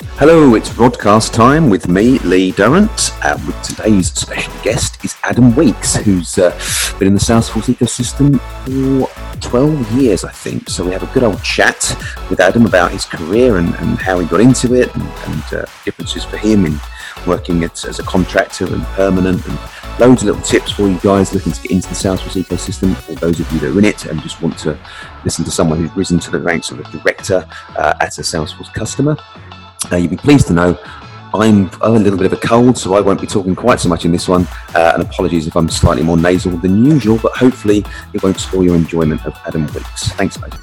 Hello, it's broadcast time with me, Lee Durrant. Uh, with today's special guest is Adam Weeks, who's uh, been in the Salesforce ecosystem for 12 years, I think. So we have a good old chat with Adam about his career and, and how he got into it and, and uh, differences for him in working as, as a contractor and permanent and loads of little tips for you guys looking to get into the Salesforce ecosystem, or those of you that are in it and just want to listen to someone who's risen to the ranks of a director uh, at a Salesforce customer. Uh, you'll be pleased to know I'm a little bit of a cold, so I won't be talking quite so much in this one. Uh, and apologies if I'm slightly more nasal than usual, but hopefully it won't spoil your enjoyment of Adam Weeks. Thanks, mate.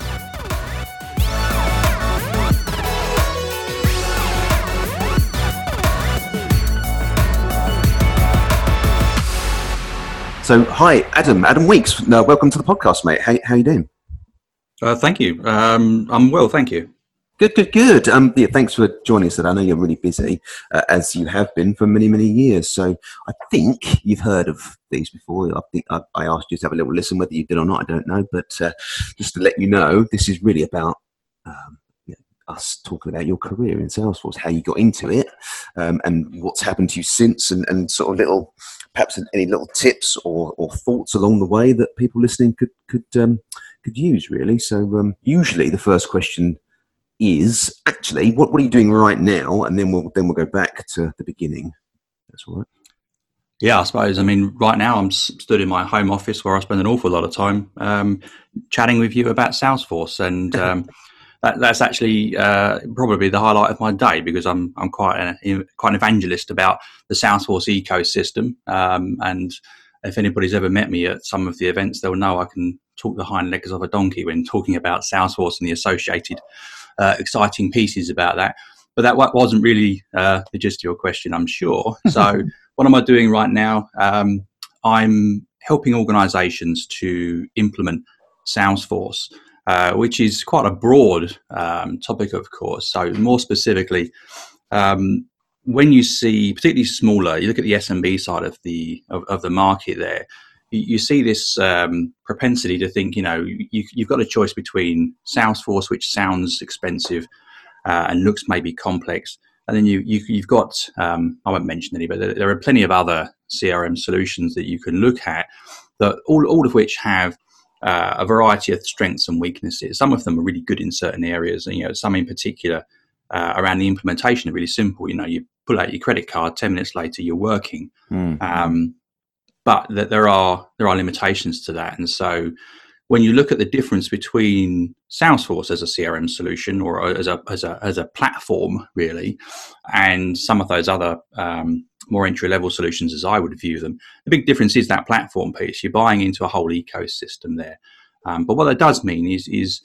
So, hi, Adam. Adam Weeks. Welcome to the podcast, mate. How, how you doing? Uh, thank you. Um, I'm well, thank you. Good, good, good. Um, yeah, thanks for joining us. I know you're really busy, uh, as you have been for many, many years. So I think you've heard of these before. I think I, I asked you to have a little listen, whether you did or not, I don't know. But uh, just to let you know, this is really about um, us talking about your career in Salesforce, how you got into it, um, and what's happened to you since, and, and sort of little, perhaps any little tips or, or thoughts along the way that people listening could could um, could use. Really. So um, usually the first question is actually what, what are you doing right now, and then we'll then we'll go back to the beginning. That's all right. Yeah, I suppose. I mean, right now I'm stood in my home office where I spend an awful lot of time um, chatting with you about Salesforce, and um, that, that's actually uh, probably the highlight of my day because I'm I'm quite an, quite an evangelist about the Salesforce ecosystem. Um, and if anybody's ever met me at some of the events, they'll know I can talk the hind legs of a donkey when talking about Salesforce and the associated uh, exciting pieces about that. But that wasn't really uh, the gist of your question, I'm sure. So, what am I doing right now? Um, I'm helping organizations to implement Salesforce, uh, which is quite a broad um, topic, of course. So, more specifically, um, when you see, particularly smaller, you look at the SMB side of the of, of the market there, you see this um, propensity to think, you know, you, have got a choice between Salesforce, which sounds expensive uh, and looks maybe complex, and then you, you have got um, I won't mention any, but there, there, are plenty of other CRM solutions that you can look at that all all of which have uh, a variety of strengths and weaknesses. Some of them are really good in certain areas, and you know, some in particular uh, around the implementation are really simple. You know, you pull out your credit card, ten minutes later, you're working. Mm. Um, but that there are there are limitations to that. And so when you look at the difference between Salesforce as a CRM solution or as a as a as a platform really, and some of those other um, more entry level solutions as I would view them, the big difference is that platform piece. You're buying into a whole ecosystem there. Um, but what that does mean is is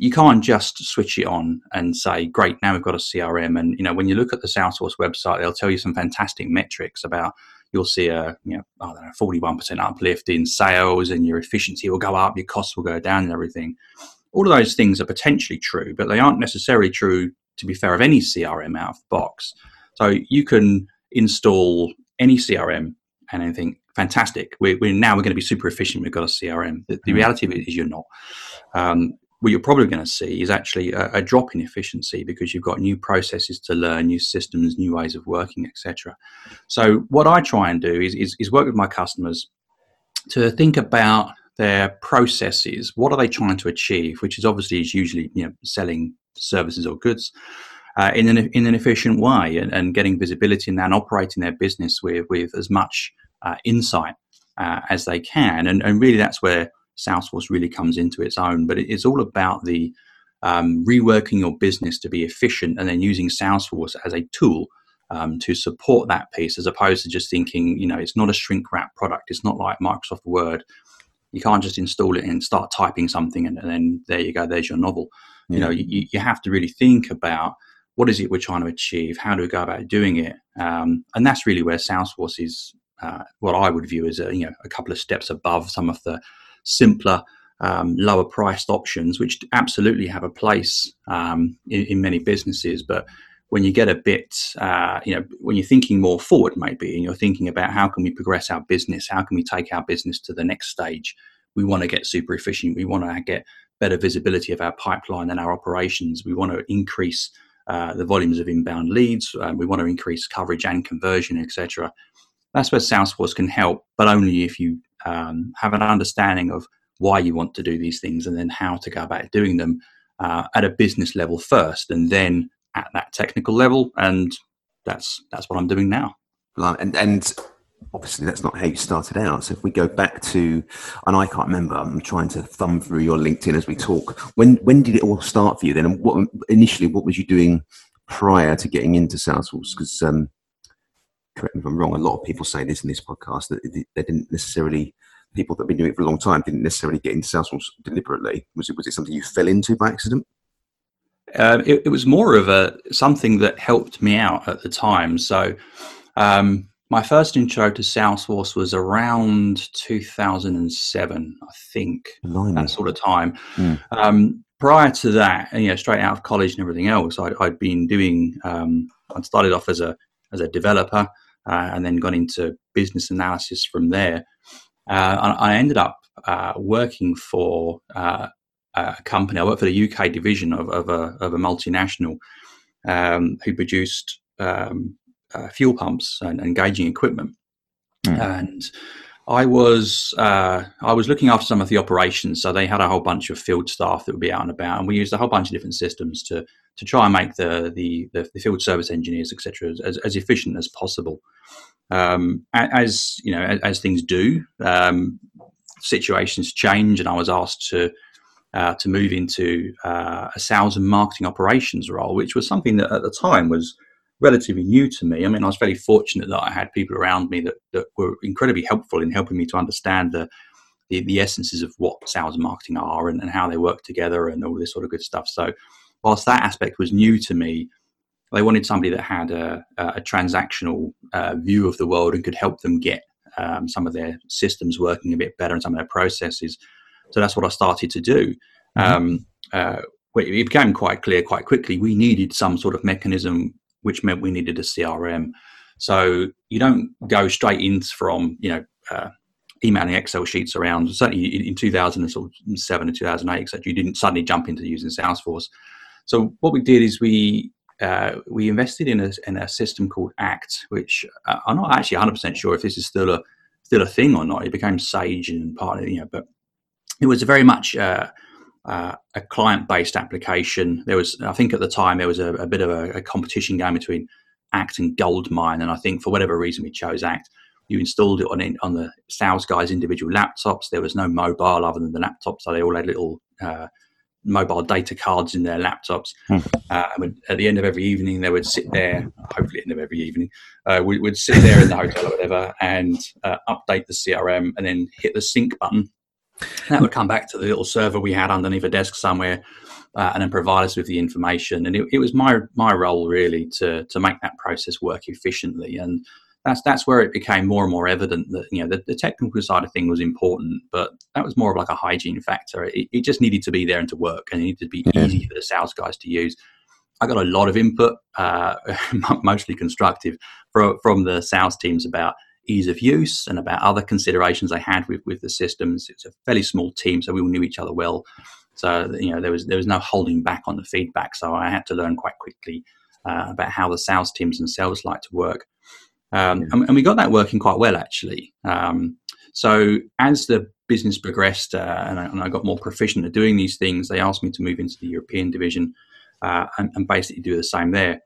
you can't just switch it on and say, great, now we've got a CRM. And, you know, when you look at the Salesforce website, they'll tell you some fantastic metrics about you'll see a you know I don't know forty one percent uplift in sales, and your efficiency will go up, your costs will go down, and everything. All of those things are potentially true, but they aren't necessarily true. To be fair, of any CRM out of the box. So you can install any CRM and anything fantastic. We're, we're now we're going to be super efficient. We've got a CRM. The, the mm. reality of it is you're not. Um, what you're probably going to see is actually a, a, drop in efficiency because you've got new processes to learn, new systems, new ways of working, etc. So what I try and do is, is, is work with my customers to think about their processes. What are they trying to achieve? Which is obviously is usually you know selling services or goods. Uh, in an in an efficient way and, and getting visibility and, and operating their business with with as much uh, insight uh, as they can, and, and really that's where Salesforce really comes into its own. But it's all about the um, reworking your business to be efficient and then using Salesforce as a tool um, to support that piece as opposed to just thinking, you know, it's not a shrink wrap product. It's not like Microsoft Word. You can't just install it and start typing something and, and then there you go, there's your novel. Yeah. You know, you, you have to really think about what is it we're trying to achieve? How do we go about doing it? Um, and that's really where Salesforce is uh, what I would view as a, you know, a couple of steps above some of the simpler, um, lower priced options, which absolutely have a place um, in, in, many businesses. But when you get a bit, uh, you know, when you're thinking more forward, maybe, and you're thinking about how can we progress our business, how can we take our business to the next stage, we want to get super efficient. We want to get better visibility of our pipeline and our operations. We want to increase uh, the volumes of inbound leads. Um, we want to increase coverage and conversion, etc. That's where Salesforce can help, but only if you um, have an understanding of why you want to do these things and then how to go about doing them uh, at a business level first, and then at that technical level. And that's that's what I'm doing now. And and obviously that's not how you started out. So if we go back to, and I can't remember, I'm trying to thumb through your LinkedIn as we talk. When when did it all start for you then? And what initially what was you doing prior to getting into Salesforce? Because um, correct me if I'm wrong. A lot of people say this in this podcast that they didn't necessarily people that have been doing it for a long time didn't necessarily get into Salesforce deliberately. Was it was it something you fell into by accident? Um, it, it, was more of a something that helped me out at the time. So um, my first intro to Salesforce was around 2007, I think, Blimey. that sort of time. Mm. Um, prior to that, you know, straight out of college and everything else, I'd, I'd been doing. Um, I'd started off as a as a developer, uh, and then got into business analysis from there. Uh, I ended up uh, working for uh, a company. I worked for the UK division of, of, a, of a multinational um, who produced um, uh, fuel pumps and, and gauging equipment. Mm. And I was uh, I was looking after some of the operations, so they had a whole bunch of field staff that would be out and about, and we used a whole bunch of different systems to to try and make the the, the, the field service engineers, etc., as, as efficient as possible. Um, as you know, as, as things do, um, situations change, and I was asked to uh, to move into uh, a sales and marketing operations role, which was something that at the time was relatively new to me. I mean, I was very fortunate that I had people around me that, that were incredibly helpful in helping me to understand the, the, the essences of what sales and marketing are and, and, how they work together and all this sort of good stuff. So, whilst that aspect was new to me, they wanted somebody that had a, a transactional uh, view of the world and could help them get um, some of their systems working a bit better and some of their processes. So that's what I started to do. Mm-hmm. Um, uh, it became quite clear quite quickly we needed some sort of mechanism which meant we needed a CRM. So you don't go straight in from you know uh, emailing Excel sheets around. Certainly in 2007 and 2008, etc. You didn't suddenly jump into using Salesforce. So what we did is we uh, we invested in a, in a system called Act, which uh, I'm not actually 100 percent sure if this is still a still a thing or not. It became Sage and part of you know, but it was very much uh, uh, a client-based application. There was, I think, at the time there was a, a bit of a, a, competition game between Act and Goldmine, and I think for whatever reason we chose Act. You installed it on on the sales guys' individual laptops. There was no mobile other than the laptops, so they all had little uh, mobile data cards in their laptops. Hmm. Uh, at the end of every evening, they would sit there. Hopefully, at the end of every evening, uh, we would sit there in the hotel or whatever and uh, update the CRM, and then hit the sync button that would come back to the little server we had underneath a desk somewhere, uh, and then provide us with the information. And it, it, was my my role really to to make that process work efficiently. And that's that's where it became more and more evident that you know the, the technical side of thing was important, but that was more of like a hygiene factor. It, it just needed to be there and to work, and it needed to be yeah. easy for the sales guys to use. I got a lot of input, uh, mostly constructive, from, from the sales teams about ease of use and about other considerations I had with, with the systems. It's a fairly small team, so we all knew each other well. So you know there was there was no holding back on the feedback. So I had to learn quite quickly uh, about how the sales teams themselves like to work, um, and, and, we got that working quite well actually. Um, so as the business progressed uh, and, I, and, I, got more proficient at doing these things, they asked me to move into the European division uh, and, and basically do the same there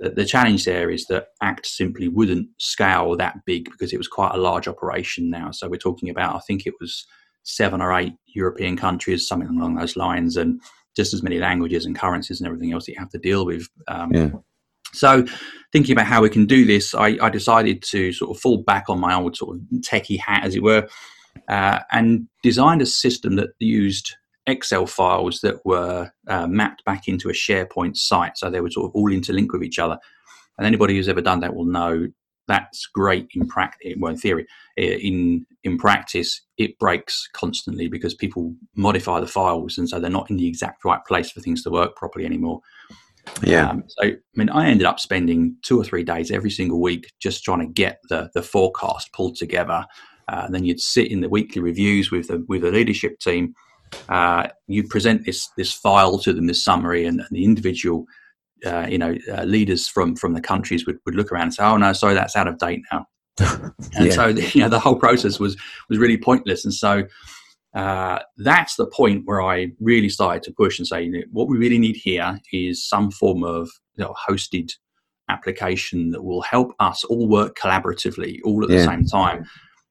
the, the challenge there is that ACT simply wouldn't scale that big because it was quite a large operation now. So we're talking about, I think it was seven or eight European countries, something along those lines, and just as many languages and currencies and everything else that you have to deal with. Um, yeah. So, thinking about how we can do this, I, I, decided to sort of fall back on my old sort of techie hat, as it were, uh, and designed a system that used Excel files that were uh, mapped back into a SharePoint site. So they were sort of all interlinked with each other. And anybody who's ever done that will know that's great in practice. Well, in theory, in in practice, it breaks constantly because people modify the files, and so they're not in the exact right place for things to work properly anymore. Yeah. Um, so, I mean, I ended up spending two or three days every single week just trying to get the the forecast pulled together. Uh, and then you'd sit in the weekly reviews with the with the leadership team uh, you present this this file to them, this summary, and, and, the individual uh, you know, uh, leaders from from the countries would, would look around and say, "Oh no, sorry, that's out of date now." and yeah. so, you know, the whole process was was really pointless. And so, uh, that's the point where I really started to push and say, you know, what we really need here is some form of you know, hosted application that will help us all work collaboratively, all at yeah. the same time.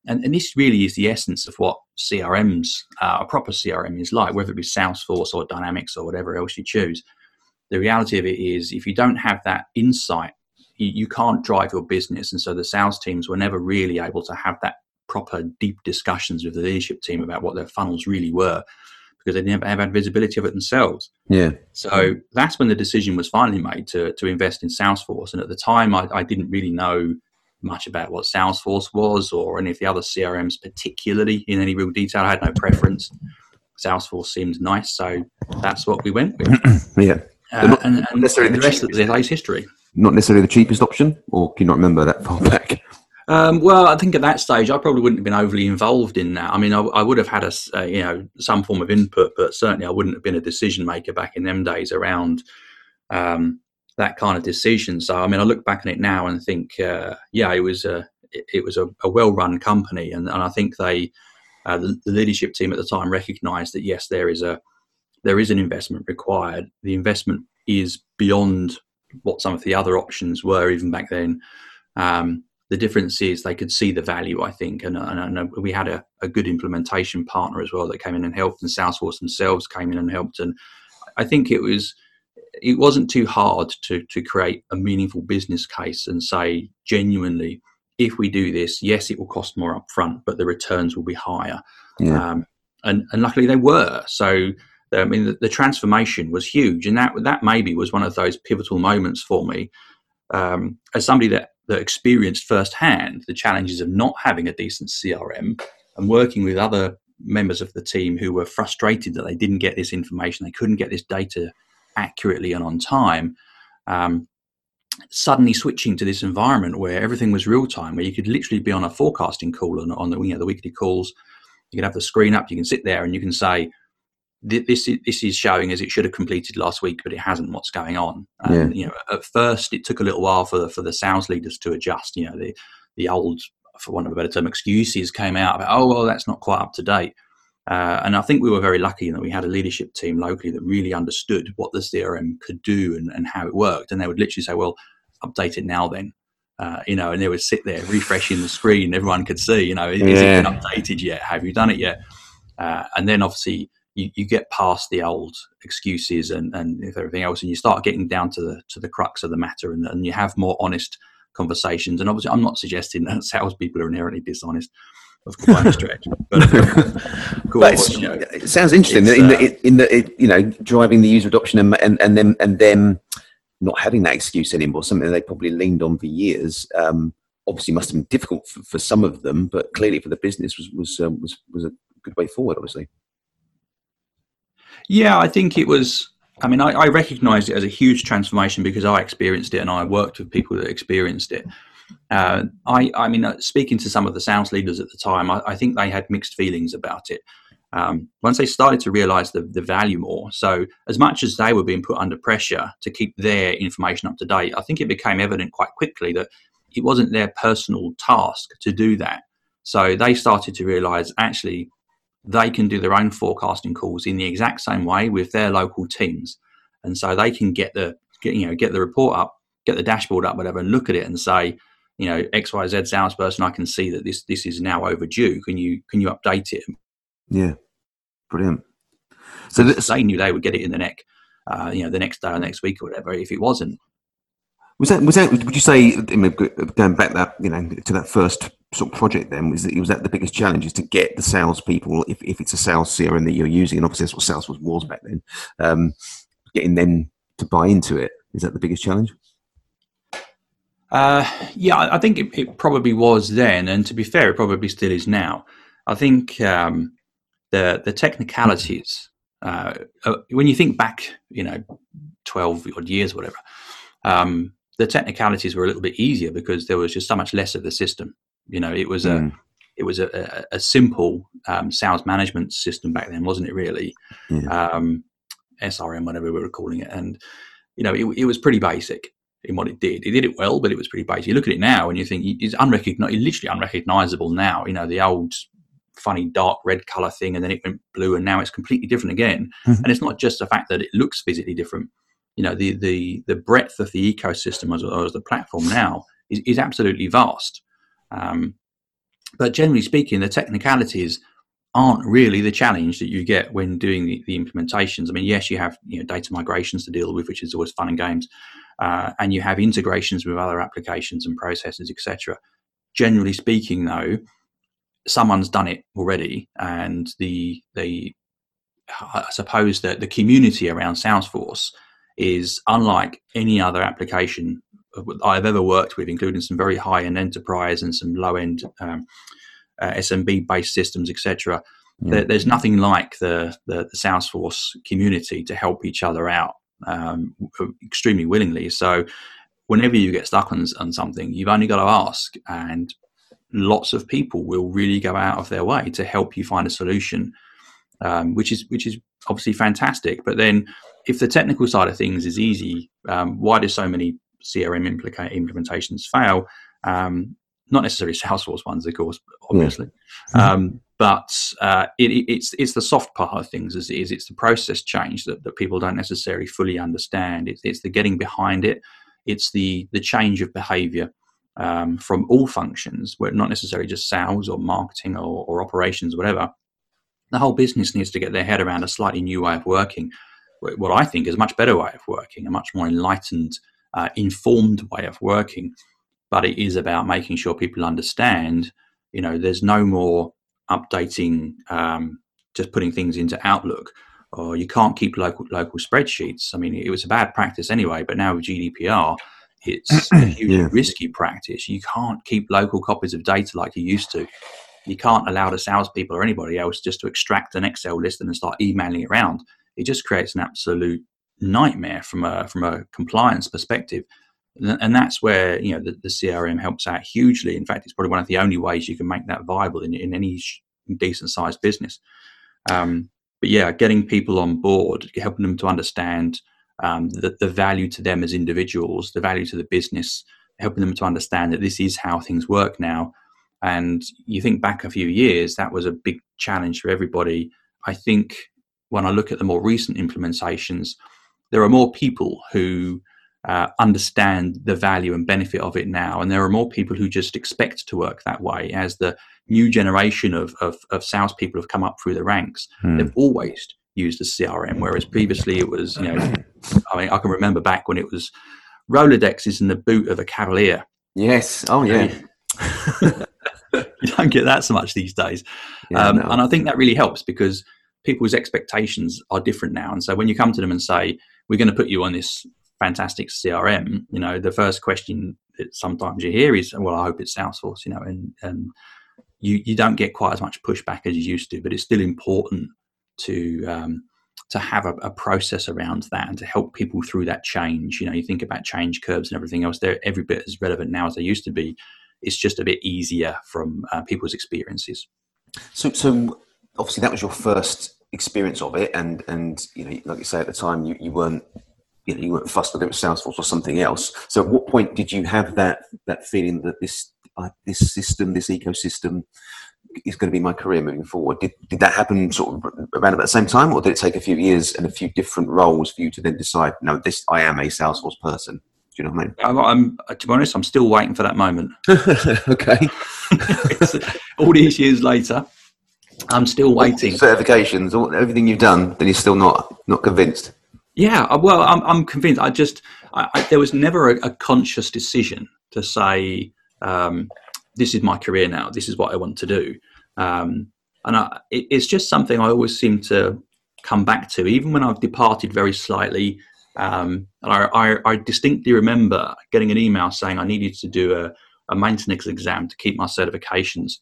And, and, this really is the essence of what CRMs, uh, a proper CRM is like, whether it be Salesforce or Dynamics or whatever else you choose. The reality of it is if you don't have that insight you, you, can't drive your business. And so the sales teams were never really able to have that proper deep discussions with the leadership team about what their funnels really were because they never have had visibility of it themselves. Yeah. So that's when the decision was finally made to, to invest in salesforce. And at the time I, I didn't really know much about what salesforce was or any of the other crms particularly in any real detail i had no preference salesforce seemed nice so that's what we went with yeah uh, and, and necessarily the, the rest of the day's history. Not necessarily the cheapest option, or can you not remember that far back? Um, well, I think at that stage I probably wouldn't have been overly involved in that. I mean, I, I would have had a uh, you know some form of input, but certainly I wouldn't have been a decision maker back in them days around um, that kind of decision. So, I mean, I look back on it now and think, uh, yeah, it was a it, was a, a well run company, and, and I think they uh, the, the leadership team at the time recognised that yes, there is a there is an investment required. The investment is beyond what some of the other options were even back then. Um, the difference is they could see the value, I think, and, and, and, we had a, a, good implementation partner as well that came in and helped, and Salesforce themselves came in and helped. And I think it was it wasn't too hard to to create a meaningful business case and say genuinely, if we do this, yes, it will cost more upfront, but the returns will be higher. Yeah. Um, and and luckily they were. So I mean, the, the, transformation was huge, and that that maybe was one of those pivotal moments for me um, as somebody that that experienced firsthand the challenges of not having a decent CRM and working with other members of the team who were frustrated that they didn't get this information, they couldn't get this data accurately and on time. Um, suddenly switching to this environment where everything was real time, where you could literally be on a forecasting call on, on the you know the weekly calls. You can have the screen up, you can sit there, and you can say, this is, this is showing as it should have completed last week, but it hasn't. What's going on? yeah. You know, at first it took a little while for the, for the sales leaders to adjust. You know, the the old, for want of a better term, excuses came out about, oh well, that's not quite up to date. Uh, and I think we were very lucky that we had a leadership team locally that really understood what the CRM could do and, and how it worked. And they would literally say, well, update it now then. Uh, you know, and they would sit there refreshing the screen. Everyone could see, you know, is, yeah. it been updated yet? Have you done it yet? Uh, and then obviously you, you get past the old excuses and, and everything else, and you start getting down to the to the crux of the matter, and, and you have more honest conversations. And obviously, I'm not suggesting that salespeople are inherently dishonest. Of course, stretch, but, course, you know, it sounds interesting in the, uh, in the it, you know driving the user adoption and and, and them and them not having that excuse anymore. Something they probably leaned on for years. Um, obviously, must have been difficult for, for, some of them, but clearly for the business was was um, was was a good way forward. Obviously. Yeah, I think it was. I mean, I, I recognized it as a huge transformation because I experienced it and I worked with people that experienced it. Uh, I, I mean, uh, speaking to some of the sales leaders at the time, I, I think they had mixed feelings about it. Um, once they started to realize the, the value more, so as much as they were being put under pressure to keep their information up to date, I think it became evident quite quickly that it wasn't their personal task to do that. So they started to realize actually they can do their own forecasting calls in the exact same way with their local teams, and so they can get the get you know get the report up, get the dashboard up, whatever, and look at it and say, you know, X Y Z salesperson, I can see that this this is now overdue. Can you can you update it? Yeah, brilliant. So this, they knew they would get it in the neck, uh, you know, the next day or next week or whatever. If it wasn't, was that was that? Would you say going back that you know to that first sort of project? Then was that was that the biggest challenge is to get the salespeople if if it's a sales CRM that you're using, and obviously that's what Salesforce was back then. Um, getting them to buy into it is that the biggest challenge? Uh, yeah, I think it, it, probably was then, and to be fair, it probably still is now. I think um, the the technicalities uh, uh, when you think back, you know, twelve odd years, whatever. Um, the technicalities were a little bit easier because there was just so much less of the system. You know, it was mm. a it was a, a, a simple um, sales management system back then, wasn't it? Really, yeah. um, SRM, whatever we were calling it, and you know, it, it was pretty basic in what it did. It did it well, but it was pretty basic. You look at it now and you think it's unrecognizable, literally unrecognizable now. You know, the old funny dark red color thing and then it went blue and now it's completely different again. Mm-hmm. And it's not just the fact that it looks physically different. You know, the the the breadth of the ecosystem as, as the platform now is, is absolutely vast. Um, but generally speaking, the technicalities aren't really the challenge that you get when doing the, the implementations. I mean, yes, you have you know, data migrations to deal with, which is always fun and games, uh, and you have integrations with other applications and processes, etc. Generally speaking, though, someone's done it already, and the the I suppose that the community around Salesforce is unlike any other application I've ever worked with, including some very high end enterprise and some low end um, uh, SMB based systems, etc. There, there's nothing like the, the, the Salesforce community to help each other out um, extremely willingly. So whenever you get stuck on, on something, you've only got to ask, and lots of people will really go out of their way to help you find a solution, um, which is which is obviously fantastic. But then, if the technical side of things is easy, um, why do so many CRM implica- implementations fail? Um, not necessarily Salesforce ones, of course, obviously. Yeah. Um, but uh, it, it's it's the soft part of things. Is, is it's the process change that, that people don't necessarily fully understand. It's, it's the getting behind it. It's the the change of behaviour um, from all functions, where not necessarily just sales or marketing or, or operations or whatever. The whole business needs to get their head around a slightly new way of working. What I think is a much better way of working, a much more enlightened, uh, informed way of working but it is about making sure people understand you know there's no more updating um, just putting things into outlook. Or you can't keep local local spreadsheets. I mean it was a bad practice anyway but now with gdpr it's a huge yeah. risky practice. You can't keep local copies of data like you used to. You can't allow the salespeople or anybody else just to extract an excel list and start emailing it around. It just creates an absolute nightmare from a from a compliance perspective and that's where you know the, the, CRM helps out hugely. In fact, it's probably one of the only ways you can make that viable in, in any decent sized business. Um, but yeah, getting people on board, helping them to understand um, the, the value to them as individuals, the value to the business, helping them to understand that this is how things work now. And you think back a few years, that was a big challenge for everybody. I think when I look at the more recent implementations, there are more people who uh, understand the value and benefit of it now. And there are more people who just expect to work that way as the new generation of, of, of salespeople have come up through the ranks. Hmm. They've always used a CRM, whereas previously it was, you know, I mean, I can remember back when it was Rolodexes in the boot of a Cavalier. Yes. Oh, yeah. you don't get that so much these days. Yeah, um, no. And I think that really helps because people's expectations are different now. And so when you come to them and say, we're going to put you on this fantastic CRM, you know, the first question that sometimes you hear is, well, I hope it's Salesforce, you know, and, and you, you don't get quite as much pushback as you used to, but it's still important to, um, to have a, a, process around that and to help people through that change. You know, you think about change curves and everything else, they're every bit as relevant now as they used to be. It's just a bit easier from uh, people's experiences. So, so obviously that was your first experience of it, and and you know, like you say at the time, you, you weren't you know you weren't fussed whether it was Salesforce or something else. So at what point did you have that that feeling that this uh, this system, this ecosystem, is going to be my career moving forward? Did did that happen sort of around about the same time, or did it take a few years and a few different roles for you to then decide? No, this I am a Salesforce person. Do you know what I mean? I'm, I'm to be honest, I'm still waiting for that moment. okay. all these years later, I'm still waiting. Certifications, all, everything you've done, then you're still not not convinced. Yeah, uh, well, I'm, I'm convinced. I just I, I, there was never a, a, conscious decision to say um, this is my career now. This is what I want to do, um, and I, it, it's just something I always seem to come back to, even when I've departed very slightly. Um, and I, I, distinctly remember getting an email saying I needed to do a, a maintenance exam to keep my certifications.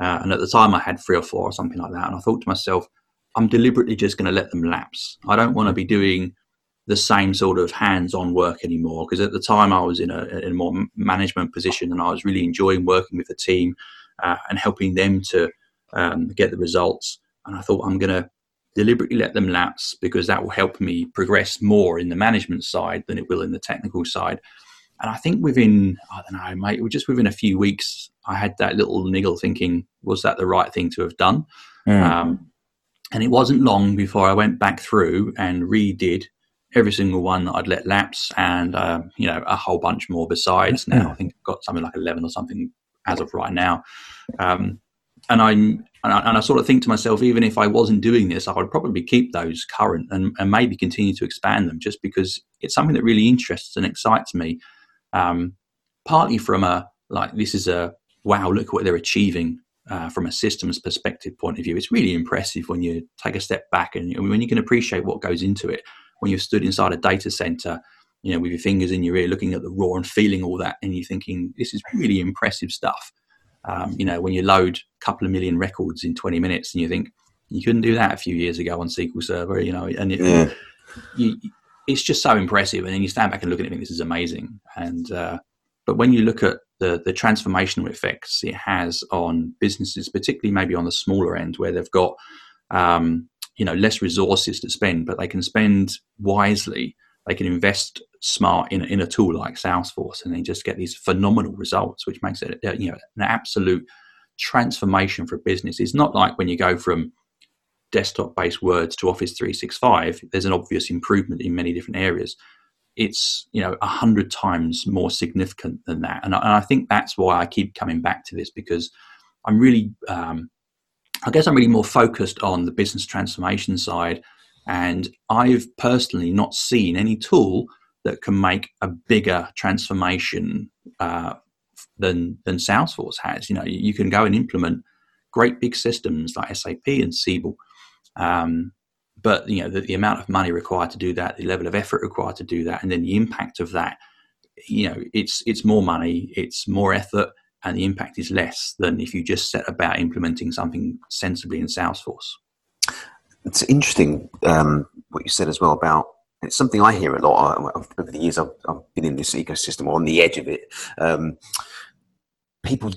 Uh, and at the time, I had three or four or something like that. And I thought to myself, I'm deliberately just going to let them lapse. I don't want to be doing the same sort of hands-on work anymore because at the time I was in a, in a more management position and I was really enjoying working with the team uh, and helping them to um, get the results. And I thought I'm going to deliberately let them lapse because that will help me progress more in the management side than it will in the technical side. And I think within, I don't know, mate, just within a few weeks, I had that little niggle thinking, was that the right thing to have done? Mm. Um, and it wasn't long before I went back through and redid every single one that I'd let lapse and, uh, you know, a whole bunch more besides. Now I think I've got something like 11 or something as of right now. Um, and I'm and I, and I, sort of think to myself, even if I wasn't doing this, I would probably keep those current and, and maybe continue to expand them, just because it's something that really interests and excites me. Um, partly from a like this is a wow, look what they're achieving uh, from a systems perspective point of view. It's really impressive when you take a step back and when you can appreciate what goes into it. When you've stood inside a data center, you know, with your fingers in your ear, looking at the raw and feeling all that, and you're thinking, this is really impressive stuff. Um, you know, when you load a couple of million records in 20 minutes and you think, you couldn't do that a few years ago on SQL Server, you know, and it, yeah. you, it's just so impressive. And then you stand back and look at it and think, this is amazing. And, uh, but when you look at the, the transformational effects it has on businesses, particularly maybe on the smaller end where they've got, um, you know, less resources to spend, but they can spend wisely. They can invest smart in, in a tool like Salesforce, and they just get these phenomenal results, which makes it you know an absolute transformation for a business. It's not like when you go from desktop-based words to Office 365. There's an obvious improvement in many different areas. It's you know a hundred times more significant than that, and I, and I, think that's why I keep coming back to this because I'm really, um, I guess I'm really more focused on the business transformation side, and I've personally not seen any tool that can make a bigger transformation uh, than than Salesforce has. You know, you can go and implement great big systems like SAP and Siebel, um, but you know the, the, amount of money required to do that, the level of effort required to do that, and then the impact of that. You know, it's it's more money, it's more effort, and the impact is less than if you just set about implementing something sensibly in Salesforce. It's interesting um, what you said as well about it's something I hear a lot uh, over the years. I've, I've been in this ecosystem or on the edge of it. Um, people,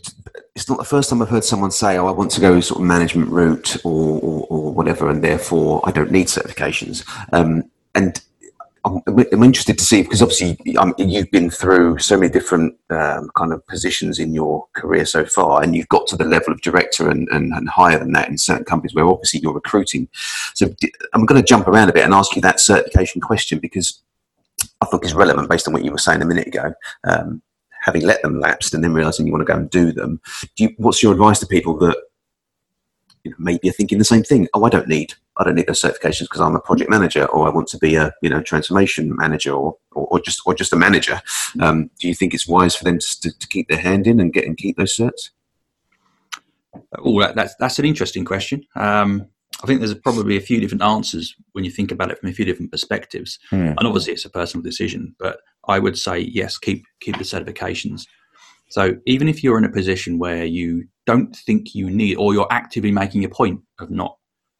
it's not the first time I've heard someone say, "Oh, I want to go sort of management route or, or, or whatever, and therefore I don't need certifications." Um, and I'm, I'm, interested to see because obviously um, you've been through so many different um, kind of positions in your career so far, and you've got to the level of director and, and, and higher than that in certain companies where obviously you're recruiting. So I'm going to jump around a bit and ask you that certification question because I think it's relevant based on what you were saying a minute ago. Um, having let them lapse and then realizing you want to go and do them, do you, what's your advice to people that you know, maybe are thinking the same thing? Oh, I don't need I don't need those certifications because I'm a project manager or I want to be a you know transformation manager or or, or just or just a manager. Um, do you think it's wise for them to, to keep their hand in and get and keep those certs? Oh, that's that's an interesting question. Um, I think there's probably a few different answers when you think about it from a few different perspectives, mm. and obviously it's a personal decision. But I would say yes, keep keep the certifications. So even if you're in a position where you don't think you need, or you're actively making a point of not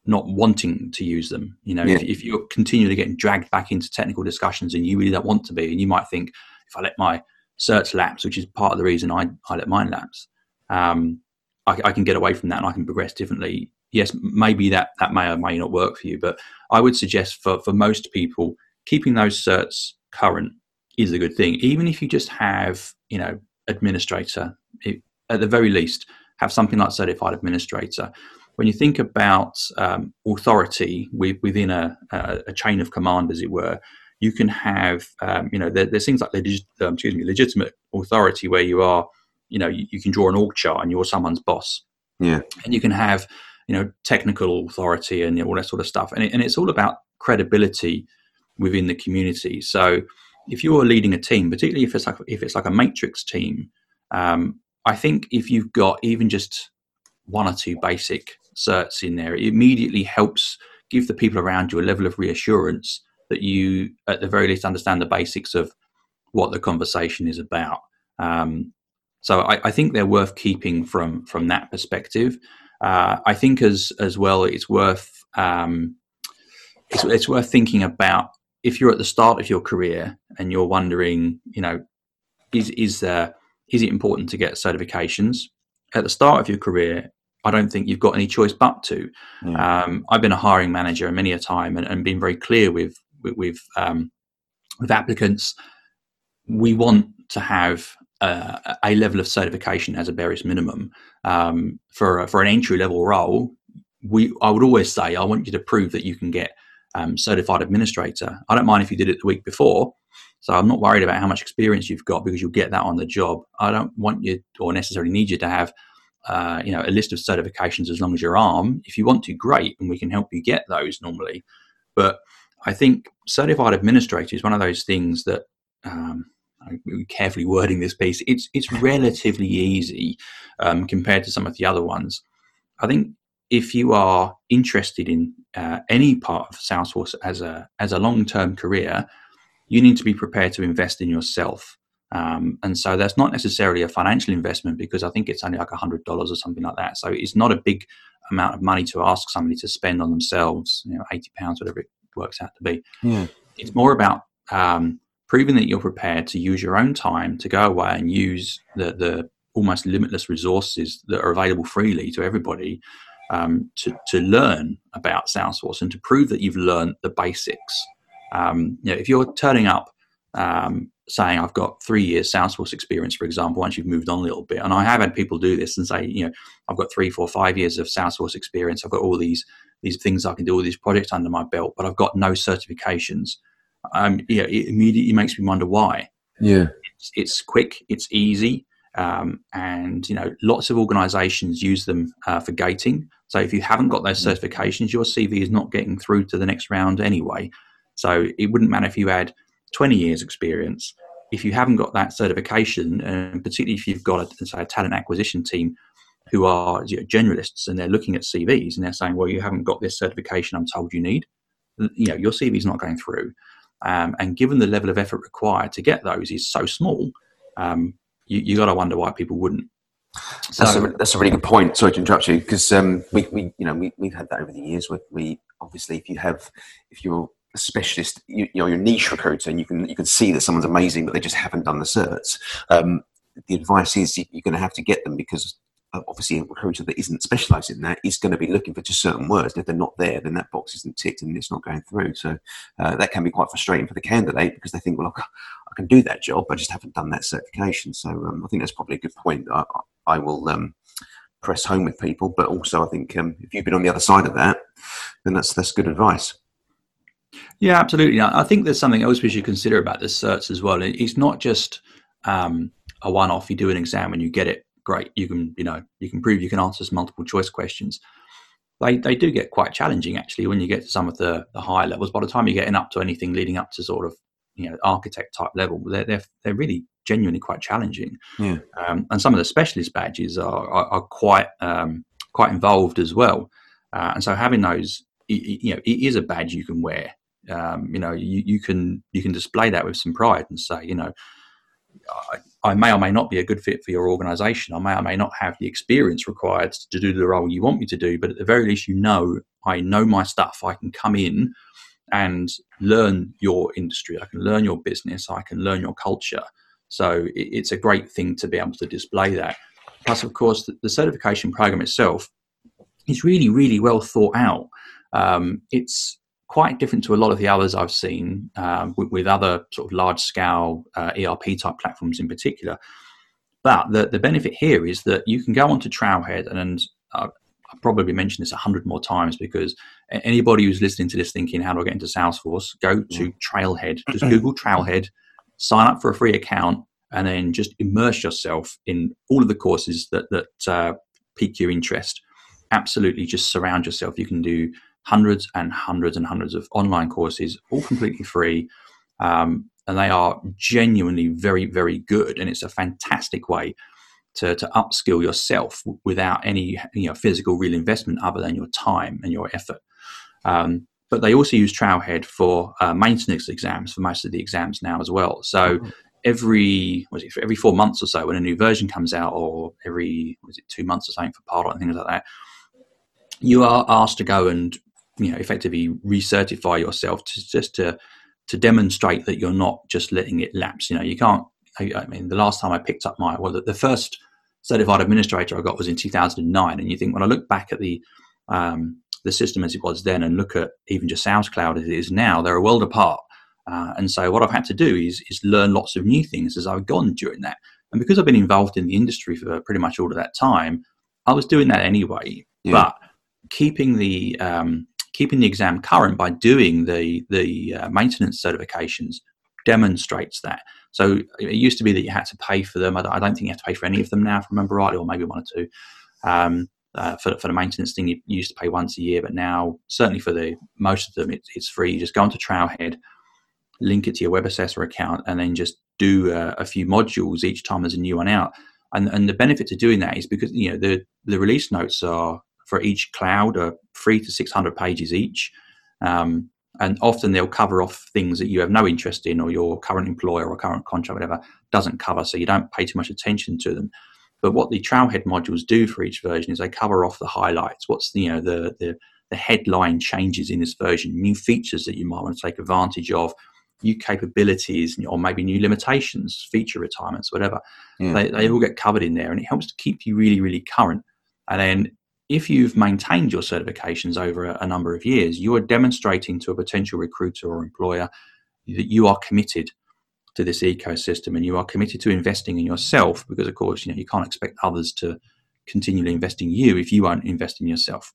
not wanting to use them. You know, yeah. if, if, you're continually getting dragged back into technical discussions and you really don't want to be, and you might think, if I let my certs lapse, which is part of the reason I, I let mine lapse, um, I, I, can get away from that and I can progress differently. Yes, maybe that, that may or may not work for you, but I would suggest for, for most people, keeping those certs current is a good thing. Even if you just have, you know, administrator, it, at the very least, have something like certified administrator when you think about um, authority within a, a, chain of command, as it were, you can have, um, you know, there, there's things like legit, um, excuse me, legitimate authority where you are, you know, you, you, can draw an org chart and you're someone's boss. Yeah. And you can have, you know, technical authority and you know, all that sort of stuff. And, it, and it's all about credibility within the community. So if you're leading a team, particularly if it's like if it's like a matrix team, um, I think if you've got even just one or two basic certs in there, it immediately helps give the people around you a level of reassurance that you, at the very least, understand the basics of what the conversation is about. Um, so I, I, think they're worth keeping from from that perspective. Uh, I think as as well, it's worth um, it's, it's worth thinking about if you're at the start of your career and you're wondering, you know, is is there is it important to get certifications at the start of your career? I don't think you've got any choice but to. Yeah. Um, I've been a hiring manager many a time and, and been very clear with with with, um, with applicants. We want to have uh, a level of certification as a barest minimum um, for for an entry level role. We I would always say I want you to prove that you can get um, certified administrator. I don't mind if you did it the week before. So I'm not worried about how much experience you've got because you'll get that on the job. I don't want you or necessarily need you to have uh, you know a list of certifications as long as your arm. If you want to, great, and we can help you get those normally. But I think certified administrator is one of those things that um, I'm carefully wording this piece. It's it's relatively easy um, compared to some of the other ones. I think if you are interested in uh, any part of Salesforce as a as a long term career, you need to be prepared to invest in yourself. Um, and so that's not necessarily a financial investment because I think it's only like a hundred dollars or something like that. So it's not a big amount of money to ask somebody to spend on themselves. You know, eighty pounds, whatever it works out to be. Yeah. It's more about um, proving that you're prepared to use your own time to go away and use the the almost limitless resources that are available freely to everybody um, to to learn about Salesforce and to prove that you've learned the basics. Um, you know, if you're turning up um, saying I've got three years Salesforce experience, for example, once you've moved on a little bit. And I have had people do this and say, you know, I've got three, four, five years of Salesforce experience. I've got all these these things I can do, all these projects under my belt, but I've got no certifications. Um, yeah, it immediately makes me wonder why. Yeah, it's, it's quick, it's easy, um, and you know, lots of organisations use them uh, for gating. So if you haven't got those mm. certifications, your CV is not getting through to the next round anyway. So it wouldn't matter if you had 20 years experience if you haven't got that certification and particularly if you've got a, say, a talent acquisition team who are you know, generalists and they're looking at cvs and they're saying well you haven't got this certification i'm told you need you know your cv is not going through um, and given the level of effort required to get those is so small um, you, you got to wonder why people wouldn't so, that's, a, that's a really good point. Sorry to interrupt you, because um, we, we, you know, we, we've had that over the years. Where we obviously, if you have, if you're a specialist, you, you know, you're a niche recruiter, and you can you can see that someone's amazing, but they just haven't done the certs. Um, the advice is you're going to have to get them because obviously a recruiter that isn't specialised in that is going to be looking for just certain words. if they're not there, then that box isn't ticked and it's not going through. So uh, that can be quite frustrating for the candidate because they think, well, I can do that job, but I just haven't done that certification. So um, I think that's probably a good point. I, I will um, press home with people, but also I think um, if you've been on the other side of that, then that's that's good advice. Yeah, absolutely. I think there's something else we should consider about the certs as well. It's not just um, a one-off. You do an exam and you get it. Great. You can, you know, you can prove you can answer some multiple choice questions. They they do get quite challenging actually when you get to some of the the higher levels. By the time you're getting up to anything leading up to sort of you know architect type level, they're they're, they're really genuinely quite challenging. Yeah. Um, and some of the specialist badges are are, are quite um, quite involved as well. Uh, and so having those, you know, it is a badge you can wear um, you know you, you can you can display that with some pride and say you know I, may or may not be a good fit for your organization. I may or may not have the experience required to do the role you want me to do, but at the very least, you know, I know my stuff. I can come in and learn your industry. I can learn your business. I can learn your culture. So it, it's a great thing to be able to display that. Plus, of course, the, the certification program itself is really, really well thought out. Um, it's quite different to a lot of the others I've seen um, with, with, other sort of large scale uh, ERP type platforms in particular. But the, the benefit here is that you can go onto Trailhead, and, and uh, I've probably mentioned this a hundred more times because anybody who's listening to this thinking, how do I get into Salesforce? Go to Trailhead. Just Google Trailhead, sign up for a free account, and then just immerse yourself in all of the courses that, that uh, pique your interest. Absolutely, just surround yourself. You can do hundreds and hundreds and hundreds of online courses, all completely free. Um, and they are genuinely very, very good. And it's a fantastic way to, to upskill yourself without any you know, physical real investment other than your time and your effort. Um, but they also use Trailhead for uh, maintenance exams for most of the exams now as well. So mm-hmm. every was it every four months or so when a new version comes out, or every was it two months or something for Pilot and things like that, you are asked to go and you know effectively recertify yourself to just to to demonstrate that you're not just letting it lapse. You know, you can't. I, I mean, the last time I picked up my well, the, the first certified administrator I got was in 2009. And you think when I look back at the um, the system as it was then and look at even just Sales Cloud as it is now, they're a world apart. Uh, and so what I've had to do is is learn lots of new things as I've gone during that. And because I've been involved in the industry for pretty much all of that time, I was doing that anyway. Yeah. But keeping the um, keeping the exam current by doing the the uh, maintenance certifications demonstrates that. So it used to be that you had to pay for them. I don't, think you have to pay for any of them now, if I remember rightly, or maybe one or two. Um, uh, for, for the maintenance thing, you used to pay once a year, but now certainly for the most of them, it, it's free. You just go onto Trailhead, link it to your Webassessor account, and then just do uh, a few modules each time there's a new one out. And and the benefit to doing that is because you know the the release notes are for each cloud are three to six hundred pages each. Um, and often they'll cover off things that you have no interest in or your current employer or current contract whatever doesn't cover so you don't pay too much attention to them but what the trailhead modules do for each version is they cover off the highlights what's the you know the the, the headline changes in this version new features that you might want to take advantage of new capabilities or maybe new limitations feature retirements whatever yeah. they, they all get covered in there and it helps to keep you really really current and then if you've maintained your certifications over a, number of years, you are demonstrating to a potential recruiter or employer that you are committed to this ecosystem and you are committed to investing in yourself because, of course, you know you can't expect others to continually invest in you if you won't invest in yourself.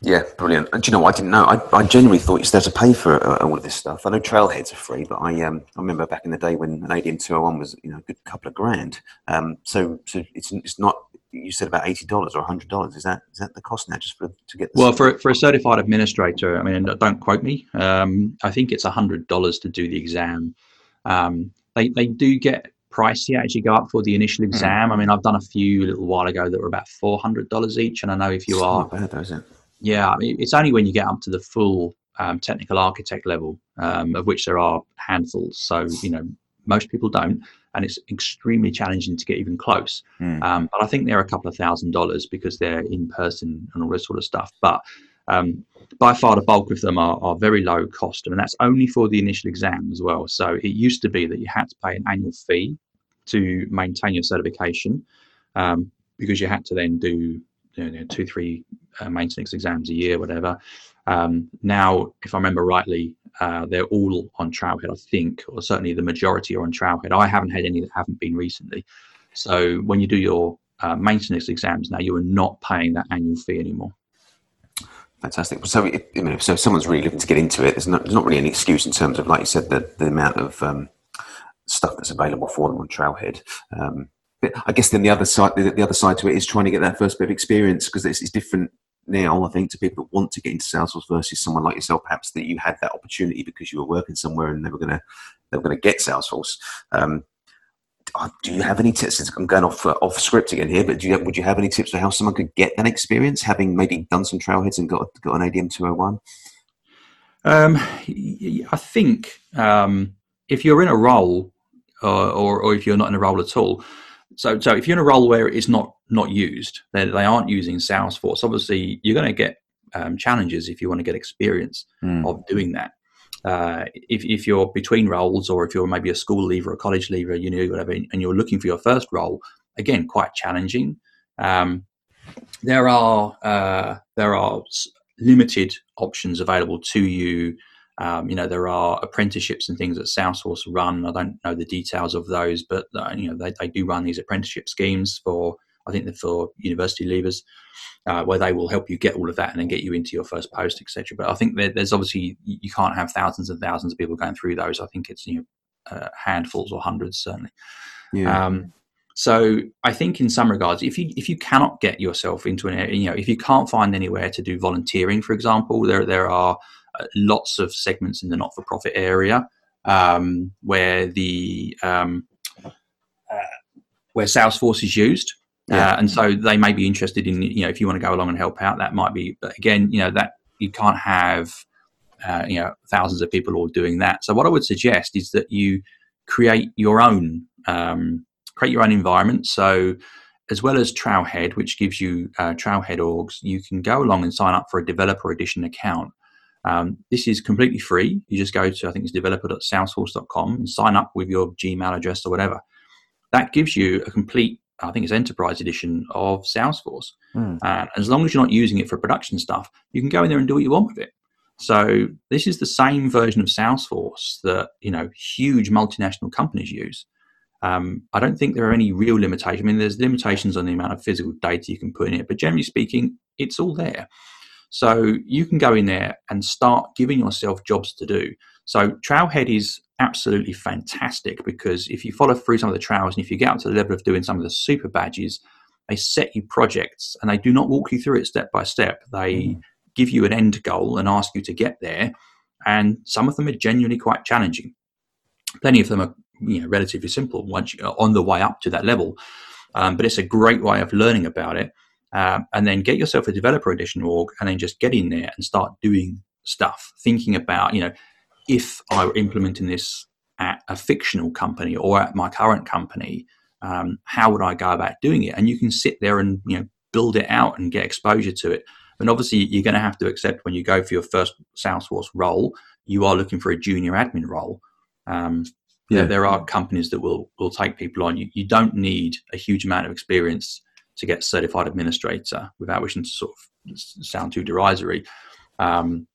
Yeah, brilliant. And do you know? I didn't know. I, I genuinely thought you still had to pay for uh, all of this stuff. I know trailheads are free, but I um I remember back in the day when an ADM 201 was you know a good couple of grand. Um, so so it's it's not you said about eighty dollars or hundred dollars. Is that is that the cost now just for to get? The Well, for for a certified administrator, I mean, don't quote me. Um, I think it's hundred dollars to do the exam. Um, they they do get pricey as you go up for the initial hmm. exam. Mm. I mean, I've done a few a little while ago that were about four hundred dollars each, and I know if you it's are, bad, though, is it? Yeah, I mean, it's only when you get up to the full um, technical architect level, um, of which there are handfuls. So you know, most people don't and it's extremely challenging to get even close. Mm. Um, but I think they're a couple of thousand dollars because they're in person and all this sort of stuff. But um, by far the bulk of them are, are very low cost, and that's only for the initial exam as well. So it used to be that you had to pay an annual fee to maintain your certification um, because you had to then do you know, two, three uh, maintenance exams a year, whatever. Um, now, if I remember rightly, uh, they're all on Trailhead, I think, or certainly the majority are on Trailhead. I haven't had any that haven't been recently. So when you do your uh, maintenance exams now, you are not paying that annual fee anymore. Fantastic. So, if, so if someone's really looking to get into it, there's not, there's not really any excuse in terms of, like you said, the, the amount of um, stuff that's available for them on Trailhead. Um, but I guess then the other side, the, the, other side to it is trying to get that first bit of experience because it's, it's different now, I think, to people that want to get into Salesforce versus someone like yourself, perhaps that you had that opportunity because you were working somewhere and they were going to they were going to get Salesforce. Um, uh, do you have any tips? I'm going off uh, off script again here, but do you would you have any tips for how someone could get that experience, having maybe done some trailheads and got got an ADM 201? Um, I think um, if you're in a role, uh, or, or if you're not in a role at all, so, so if you're in a role where it's not not used, they, they aren't using Salesforce. Obviously, you're going to get um, challenges if you want to get experience mm. of doing that. Uh, if, if you're between roles, or if you're maybe a school leaver, a college leaver, you know, whatever, and you're looking for your first role, again, quite challenging. Um, there are uh, there are limited options available to you um, you know, there are apprenticeships and things that Salesforce run. I don't know the details of those, but uh, you know, they, they do run these apprenticeship schemes for, I think they're for university leavers, uh, where they will help you get all of that and then get you into your first post, etc. But I think there's obviously you can't have thousands and thousands of people going through those. I think it's you know uh, handfuls or hundreds certainly. Yeah. Um, so I think in some regards, if you if you cannot get yourself into an area, you know, if you can't find anywhere to do volunteering, for example, there there are lots of segments in the not-for-profit area um, where the um, uh, where Salesforce is used. Yeah. Uh, and so they may be interested in you know if you want to go along and help out that might be but again you know that you can't have uh, you know thousands of people all doing that so what i would suggest is that you create your own um, create your own environment so as well as trailhead which gives you uh, trailhead orgs you can go along and sign up for a developer edition account um, this is completely free. You just go to, I think it's developer.salesforce.com and sign up with your Gmail address or whatever. That gives you a complete I think it's Enterprise Edition of Salesforce. Mm. And as long as you're not using it for production stuff, you can go in there and do what you want with it. So this is the same version of Salesforce that you know huge multinational companies use. Um, I don't think there are any real limitations. I mean, there's limitations on the amount of physical data you can put in it, but generally speaking, it's all there. So you can go in there and start giving yourself jobs to do. So Trailhead is absolutely fantastic because if you follow through some of the trails and if you get up to the level of doing some of the super badges, they set you projects and they do not walk you through it step by step. They mm. give you an end goal and ask you to get there. And some of them are genuinely quite challenging. Plenty of them are you know, relatively simple once you're on the way up to that level. Um, but it's a great way of learning about it. Um, and then get yourself a developer edition org and then just get in there and start doing stuff, thinking about, you know, if I were implementing this at a fictional company or at my current company, um, how would I go about doing it? And you can sit there and, you know, build it out and get exposure to it. And obviously, you're going to have to accept when you go for your first Salesforce role, you are looking for a junior admin role. Um, yeah. There, there, are companies that will will take people on. You, you don't need a huge amount of experience to get certified administrator without wishing to sort of sound too derisory. Um,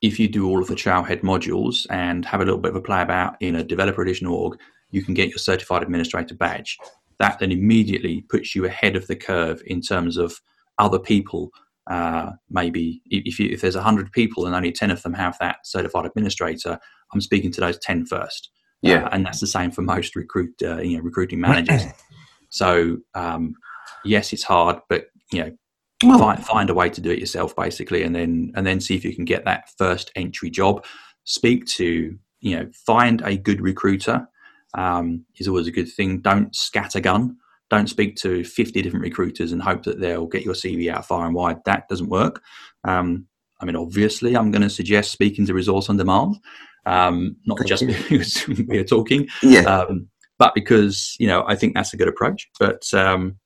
if you do all of the Trailhead modules and have a little bit of a play about in a developer edition org, you can get your certified administrator badge. That then immediately puts you ahead of the curve in terms of other people. Uh, maybe if, you, if there's 100 people and only 10 of them have that certified administrator, I'm speaking to those 10 first. Yeah, uh, and that's the same for most recruit, uh, you know, recruiting managers. so um, yes, it's hard, but you know, well, find, find a way to do it yourself, basically, and then and then see if you can get that first entry job. Speak to you know, find a good recruiter um, is always a good thing. Don't scattergun. Don't speak to 50 different recruiters and hope that they'll get your CV out far and wide. That doesn't work. Um, I mean, obviously, I'm going to suggest speaking to Resource on Demand, um, not Thank just you. because we are talking, yeah. Um, but because you know I think that's a good approach. But um,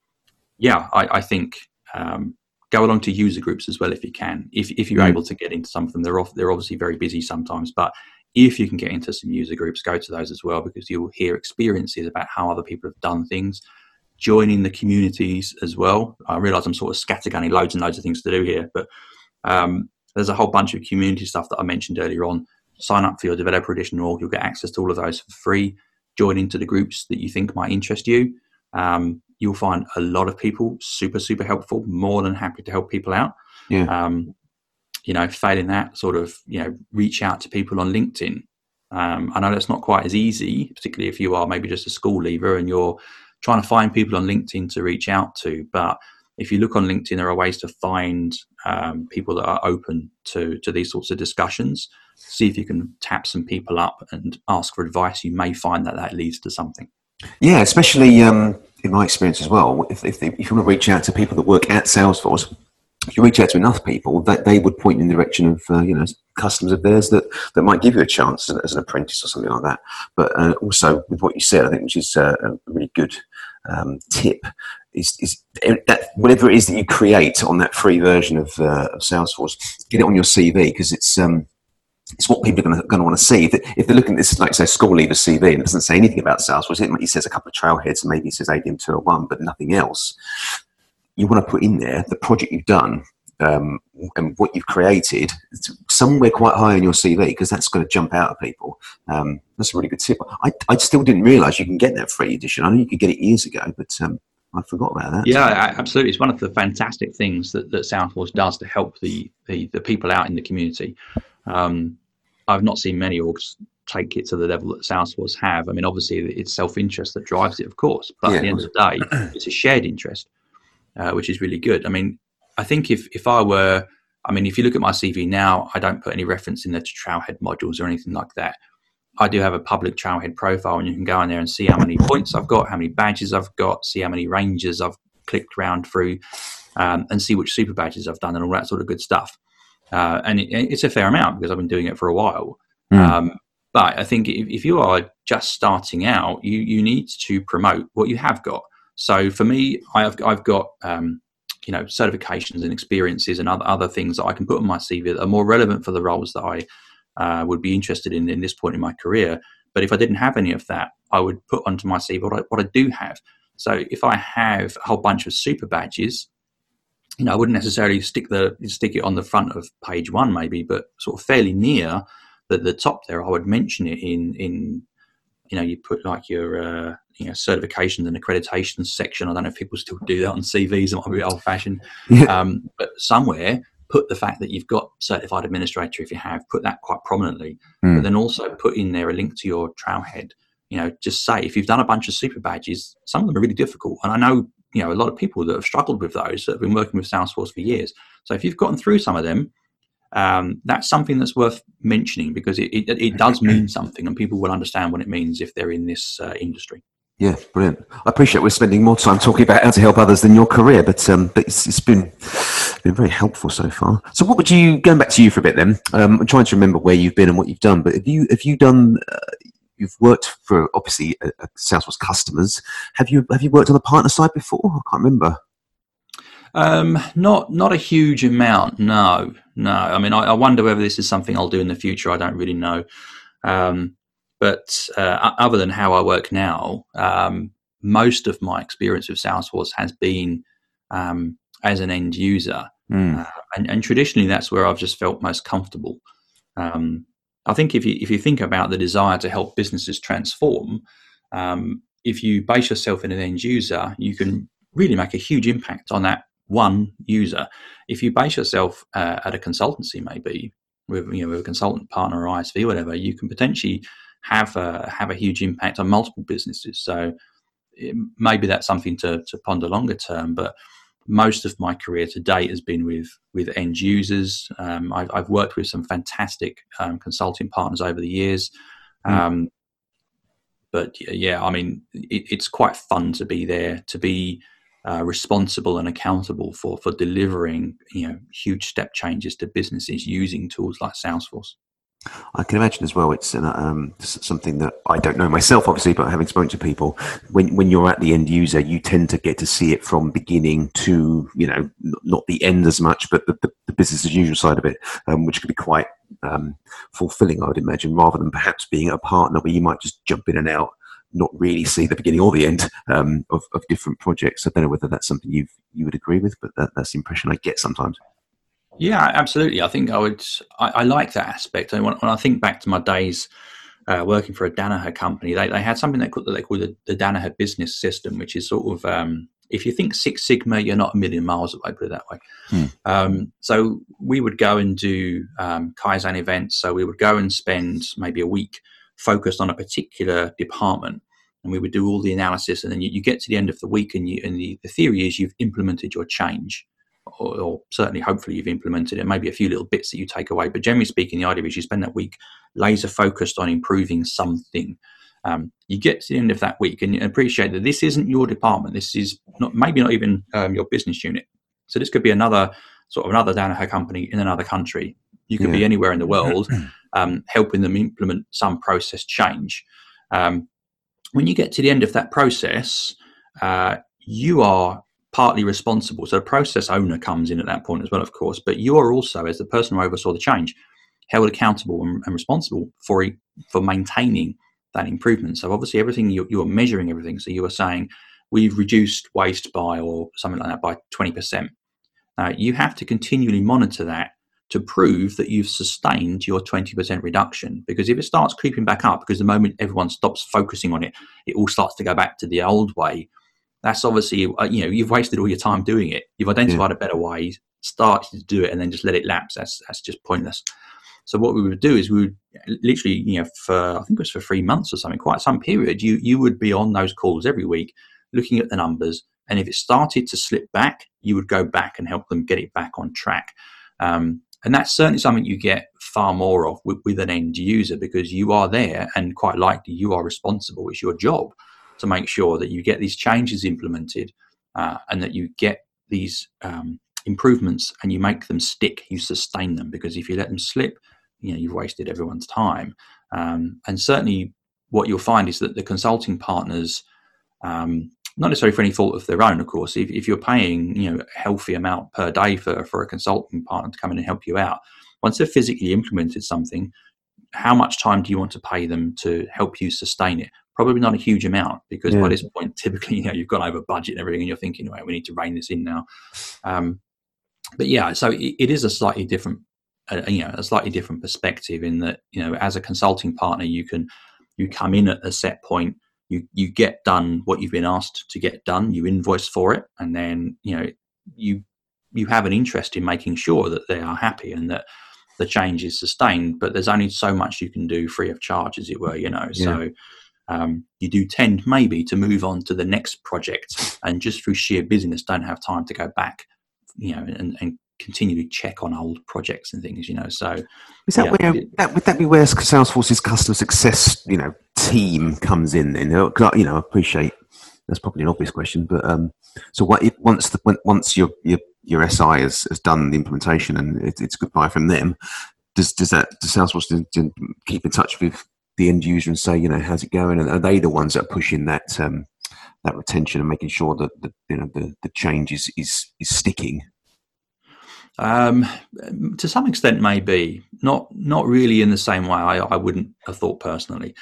yeah, I, I think um, go along to user groups as well if you can. If if you're mm. able to get into some of them, they're off, they're obviously very busy sometimes, but if you can get into some user groups, go to those as well because you'll hear experiences about how other people have done things. Joining the communities as well. I realize I'm sort of scattergunning loads and loads of things to do here, but um, there's a whole bunch of community stuff that I mentioned earlier on. Sign up for your developer edition org. You'll get access to all of those for free. Join into the groups that you think might interest you. Um, you'll find a lot of people super, super helpful, more than happy to help people out. Yeah. Um, you know, failing that, sort of, you know, reach out to people on LinkedIn. Um, I know that's not quite as easy, particularly if you are maybe just a school leaver and you're trying to find people on LinkedIn to reach out to. But if you look on LinkedIn, there are ways to find um, people that are open to to these sorts of discussions. See if you can tap some people up and ask for advice. You may find that that leads to something. Yeah, especially um, in my experience as well. If, if, they, if you want to reach out to people that work at Salesforce, if you reach out to enough people, that they would point you in the direction of uh, you know customers of theirs that, that might give you a chance as, an apprentice or something like that. But uh, also with what you said, I think which is uh, a really good um, tip is, is that whatever it is that you create on that free version of, uh, of Salesforce, get it on your CV because it's um, it's what people are going to, want to see. If, they're looking at this, like say, school leaver CV, and it doesn't say anything about Salesforce, it, says a couple of trailheads and maybe it says ADM 201, but nothing else. You want to put in there the project you've done um, and what you've created somewhere quite high on your CV because that's going to jump out at people. Um, that's a really good tip. I, I still didn't realize you can get that free edition. I know you could get it years ago, but um, I forgot about that. Yeah, absolutely. It's one of the fantastic things that, that Salesforce does to help the, the, the people out in the community. Um, I've not seen many orgs take it to the level that Salesforce have. I mean, obviously, it's self interest that drives it, of course, but yeah. at the end of the day, it's a shared interest, uh, which is really good. I mean, I think if, if I were, I mean, if you look at my CV now, I don't put any reference in there to Trailhead modules or anything like that. I do have a public Trailhead profile, and you can go in there and see how many points I've got, how many badges I've got, see how many ranges I've clicked around through, um, and see which super badges I've done and all that sort of good stuff. Uh, and it, it's a fair amount because I've been doing it for a while. Mm. Um, but I think if, if, you are just starting out, you you need to promote what you have got. So for me, I've I've got um, you know certifications and experiences and other other things that I can put on my CV that are more relevant for the roles that I uh, would be interested in in this point in my career. But if I didn't have any of that, I would put onto my CV what I, what I do have. So if I have a whole bunch of super badges, you know, I wouldn't necessarily stick the stick it on the front of page one, maybe, but sort of fairly near the, the top there. I would mention it in in you know you put like your uh, you know certifications and accreditations section. I don't know if people still do that on CVs. It might be old fashioned, um, but somewhere put the fact that you've got certified administrator if you have put that quite prominently, mm. but then also put in there a link to your trailhead. You know, just say if you've done a bunch of super badges, some of them are really difficult, and I know you know a lot of people that have struggled with those that have been working with Salesforce for years. So if you've gotten through some of them, um, that's something that's worth mentioning because it, it, it, does mean something and people will understand what it means if they're in this uh, industry. Yeah, brilliant. I appreciate we're spending more time talking about how to help others than your career, but um, but it's, it's been been very helpful so far. So, what would you going back to you for a bit then? Um, I'm trying to remember where you've been and what you've done, but have you have you done? Uh, you've worked for obviously uh, uh Salesforce customers. Have you have you worked on the partner side before? I can't remember. Um, not not a huge amount. No, no. I mean, I, I, wonder whether this is something I'll do in the future. I don't really know. Um, but uh, other than how I work now, um, most of my experience with Salesforce has been um, as an end user, mm. uh, and, and, traditionally that's where I've just felt most comfortable. Um, I think if you if you think about the desire to help businesses transform, um, if you base yourself in an end user, you can really make a huge impact on that one user. If you base yourself uh, at a consultancy, maybe with you know with a consultant partner or ISV, whatever, you can potentially have a have a huge impact on multiple businesses. So it, maybe that's something to to ponder longer term. But most of my career to date has been with with end users. Um, I've, I've, worked with some fantastic um, consulting partners over the years. Mm. Um, but yeah, I mean, it, it's quite fun to be there, to be uh, responsible and accountable for for delivering you know huge step changes to businesses using tools like Salesforce. I can imagine as well. It's um, something that I don't know myself, obviously, but having spoken to people, when when you're at the end user, you tend to get to see it from beginning to you know not the end as much, but the, the, the business as usual side of it, um, which can be quite um, fulfilling, I would imagine, rather than perhaps being a partner where you might just jump in and out not really see the beginning or the end um, of, of different projects. I don't know whether that's something you you would agree with, but that, that's the impression I get sometimes. Yeah, absolutely. I think I would. I, I like that aspect. And when, when, I think back to my days uh, working for a Danaher company, they, they had something they called, they called the, the Danaher Business System, which is sort of um, if you think Six Sigma, you're not a million miles away. Put it that way. Hmm. Um, so we would go and do um, Kaizen events. So we would go and spend maybe a week focused on a particular department and we would do all the analysis and then you, you get to the end of the week and, you, and the, the theory is you've implemented your change or, or, certainly hopefully you've implemented it. Maybe a few little bits that you take away but generally speaking the idea is you spend that week laser focused on improving something. Um, you get to the end of that week and you appreciate that this isn't your department. This is not maybe not even um, your business unit. So this could be another sort of another Danaher company in another country. You could yeah. be anywhere in the world um, helping them implement some process change. Um, when you get to the end of that process, uh, you are partly responsible. So the process owner comes in at that point as well, of course, but you are also, as the person who oversaw the change, held accountable and, and responsible for for maintaining that improvement. So obviously, everything you, you are measuring everything. So you are saying we've reduced waste by or something like that by twenty percent. You have to continually monitor that to prove that you've sustained your 20% reduction. Because if it starts creeping back up, because the moment everyone stops focusing on it, it all starts to go back to the old way. That's obviously, uh, you know, you've wasted all your time doing it. You've identified yeah. a better way, started to do it, and then just let it lapse. That's, that's just pointless. So what we would do is we would literally, you know, for I think it was for three months or something, quite some period, you you would be on those calls every week, looking at the numbers, and if it started to slip back, you would go back and help them get it back on track. Um, and that's certainly something you get far more of with, with, an end user because you are there and quite likely you are responsible. It's your job to make sure that you get these changes implemented uh, and that you get these um, improvements and you make them stick, you sustain them because if you let them slip, you know, you've wasted everyone's time. Um, and certainly what you'll find is that the consulting partners um, not necessarily for any fault of their own, of course. If, if you're paying, you know, a healthy amount per day for, for a consulting partner to come in and help you out, once they've physically implemented something, how much time do you want to pay them to help you sustain it? Probably not a huge amount because yeah. by this point, typically, you know, you've gone over budget and everything, and you're thinking, right, we need to rein this in now. Um, but yeah, so it, it is a slightly different, uh, you know, a slightly different perspective in that, you know, as a consulting partner, you can you come in at a set point, you you get done what you've been asked to get done, you invoice for it, and then you know you you have an interest in making sure that they are happy and that the change is sustained. But there's only so much you can do free of charge, as it were, you know. Yeah. So um, you do tend maybe to move on to the next project, and just through sheer busyness, don't have time to go back, you know, and, and continually check on old projects and things, you know. So is that yeah, where that, would that be where Salesforce's customer success, you know, team comes in? Then you know, I appreciate that's probably an obvious question, but um, so what if once the once your your your SI has, has done the implementation and it, it's goodbye from them, does does that does Salesforce to, to keep in touch with the end user and say, you know, how's it going? And are they the ones that are pushing that um, that retention and making sure that the you know the, the change is, is is sticking? Um, to some extent, maybe not not really in the same way. I, I wouldn't have thought personally.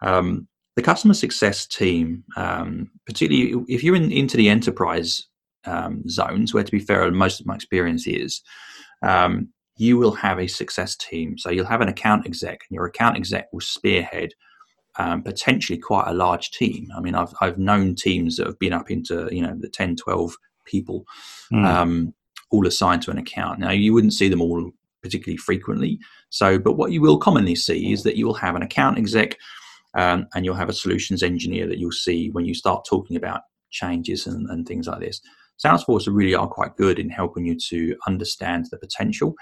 Um, the customer success team, um, particularly if you're in, into the enterprise um, zones, where to be fair, most of my experience is, um, you will have a success team. So you'll have an account exec, and your account exec will spearhead um, potentially quite a large team. I mean, I've, I've known teams that have been up into, you know, the 10, 12 people, mm. all assigned to an account. Now, you wouldn't see them all particularly frequently. So, but what you will commonly see is that you will have an account exec um, and you'll have a solutions engineer that you'll see when you start talking about changes and, and things like this. Salesforce really are quite good in helping you to understand the potential.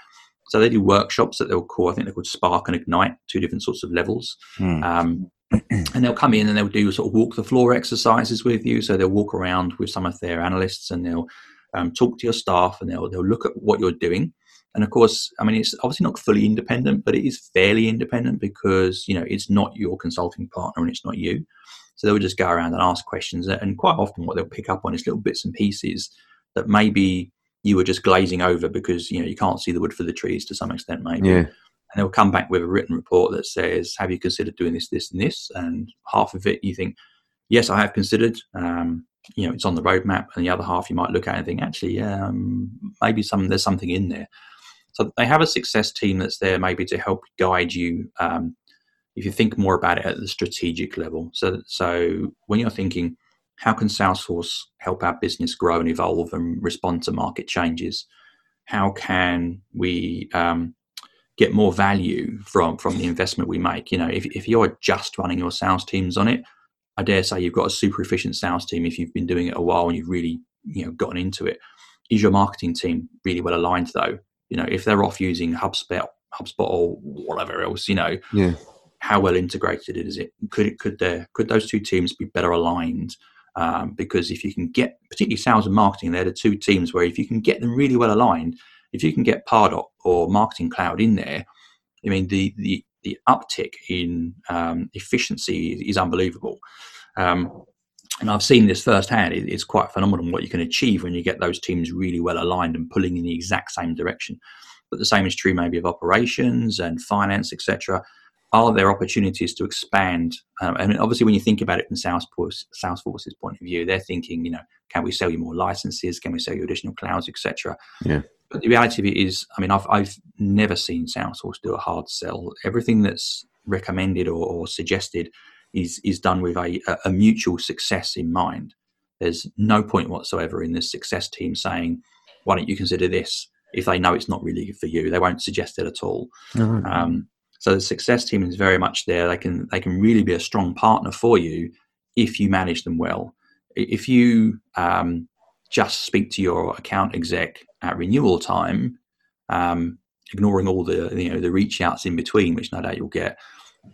So they do workshops that they'll call, I think they're called Spark and Ignite, two different sorts of levels. Hmm. Um, and they'll come in and they'll do sort of walk the floor exercises with you. So they'll walk around with some of their analysts and they'll um, talk to your staff and they'll, they'll look at what you're doing and of course, I mean, it's obviously not fully independent, but it is fairly independent because, you know, it's not your consulting partner and it's not you. So they'll just go around and ask questions. And quite often what they'll pick up on is little bits and pieces that maybe you were just glazing over because, you know, you can't see the wood for the trees to some extent, maybe. Yeah. And they'll come back with a written report that says, have you considered doing this, this, and this? And half of it you think, yes, I have considered. Um, you know, it's on the roadmap. And the other half you might look at and think, actually, um, maybe some there's something in there. So they have a success team that's there maybe to help guide you um, if you think more about it at the strategic level. So, so when you're thinking, how can Salesforce help our business grow and evolve and respond to market changes? How can we um, get more value from from the investment we make? You know, if if you're just running your sales teams on it, I dare say you've got a super efficient sales team if you've been doing it a while and you've really you know gotten into it. Is your marketing team really well aligned though? You know, if they're off using HubSpot, HubSpot or whatever else, you know, yeah. how well integrated is it? Could it, could there could those two teams be better aligned? Um, because if you can get, particularly sales and marketing, they're the two teams where if you can get them really well aligned, if you can get Pardot or Marketing Cloud in there, I mean the the the uptick in um, efficiency is, is unbelievable. Um, and I've seen this firsthand. it's quite phenomenal what you can achieve when you get those teams really well aligned and pulling in the exact same direction. But the same is true maybe of operations and finance, etc. Are there opportunities to expand? Um, and obviously, when you think about it from Salesforce, Salesforce's point of view, they're thinking, you know, can we sell you more licenses? Can we sell you additional clouds, etc. Yeah. But the reality of it is, I mean, I've I've never seen Salesforce do a hard sell. Everything that's recommended or, or suggested is is done with a, a mutual success in mind. There's no point whatsoever in the success team saying, "Why don't you consider this?" If they know it's not really for you, they won't suggest it at all. Mm-hmm. Um, so the success team is very much there. They can they can really be a strong partner for you if you manage them well. If you um, just speak to your account exec at renewal time, um, ignoring all the you know the reach outs in between, which no doubt you'll get,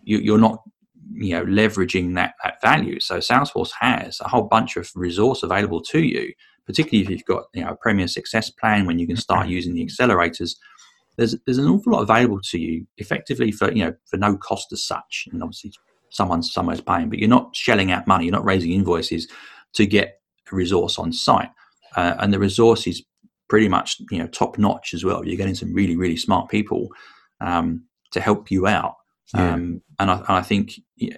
you, are not you know leveraging that that value. So Salesforce has a whole bunch of resource available to you, particularly if you've got you know a Premier Success plan when you can start using the accelerators. There's there's an awful lot available to you effectively for you know for no cost as such, and obviously someone's somewhere's paying, but you're not shelling out money, you're not raising invoices to get a resource on site, uh, and the resource is pretty much you know top notch as well. You're getting some really really smart people um, to help you out. Yeah. Um, and, I, and, I, think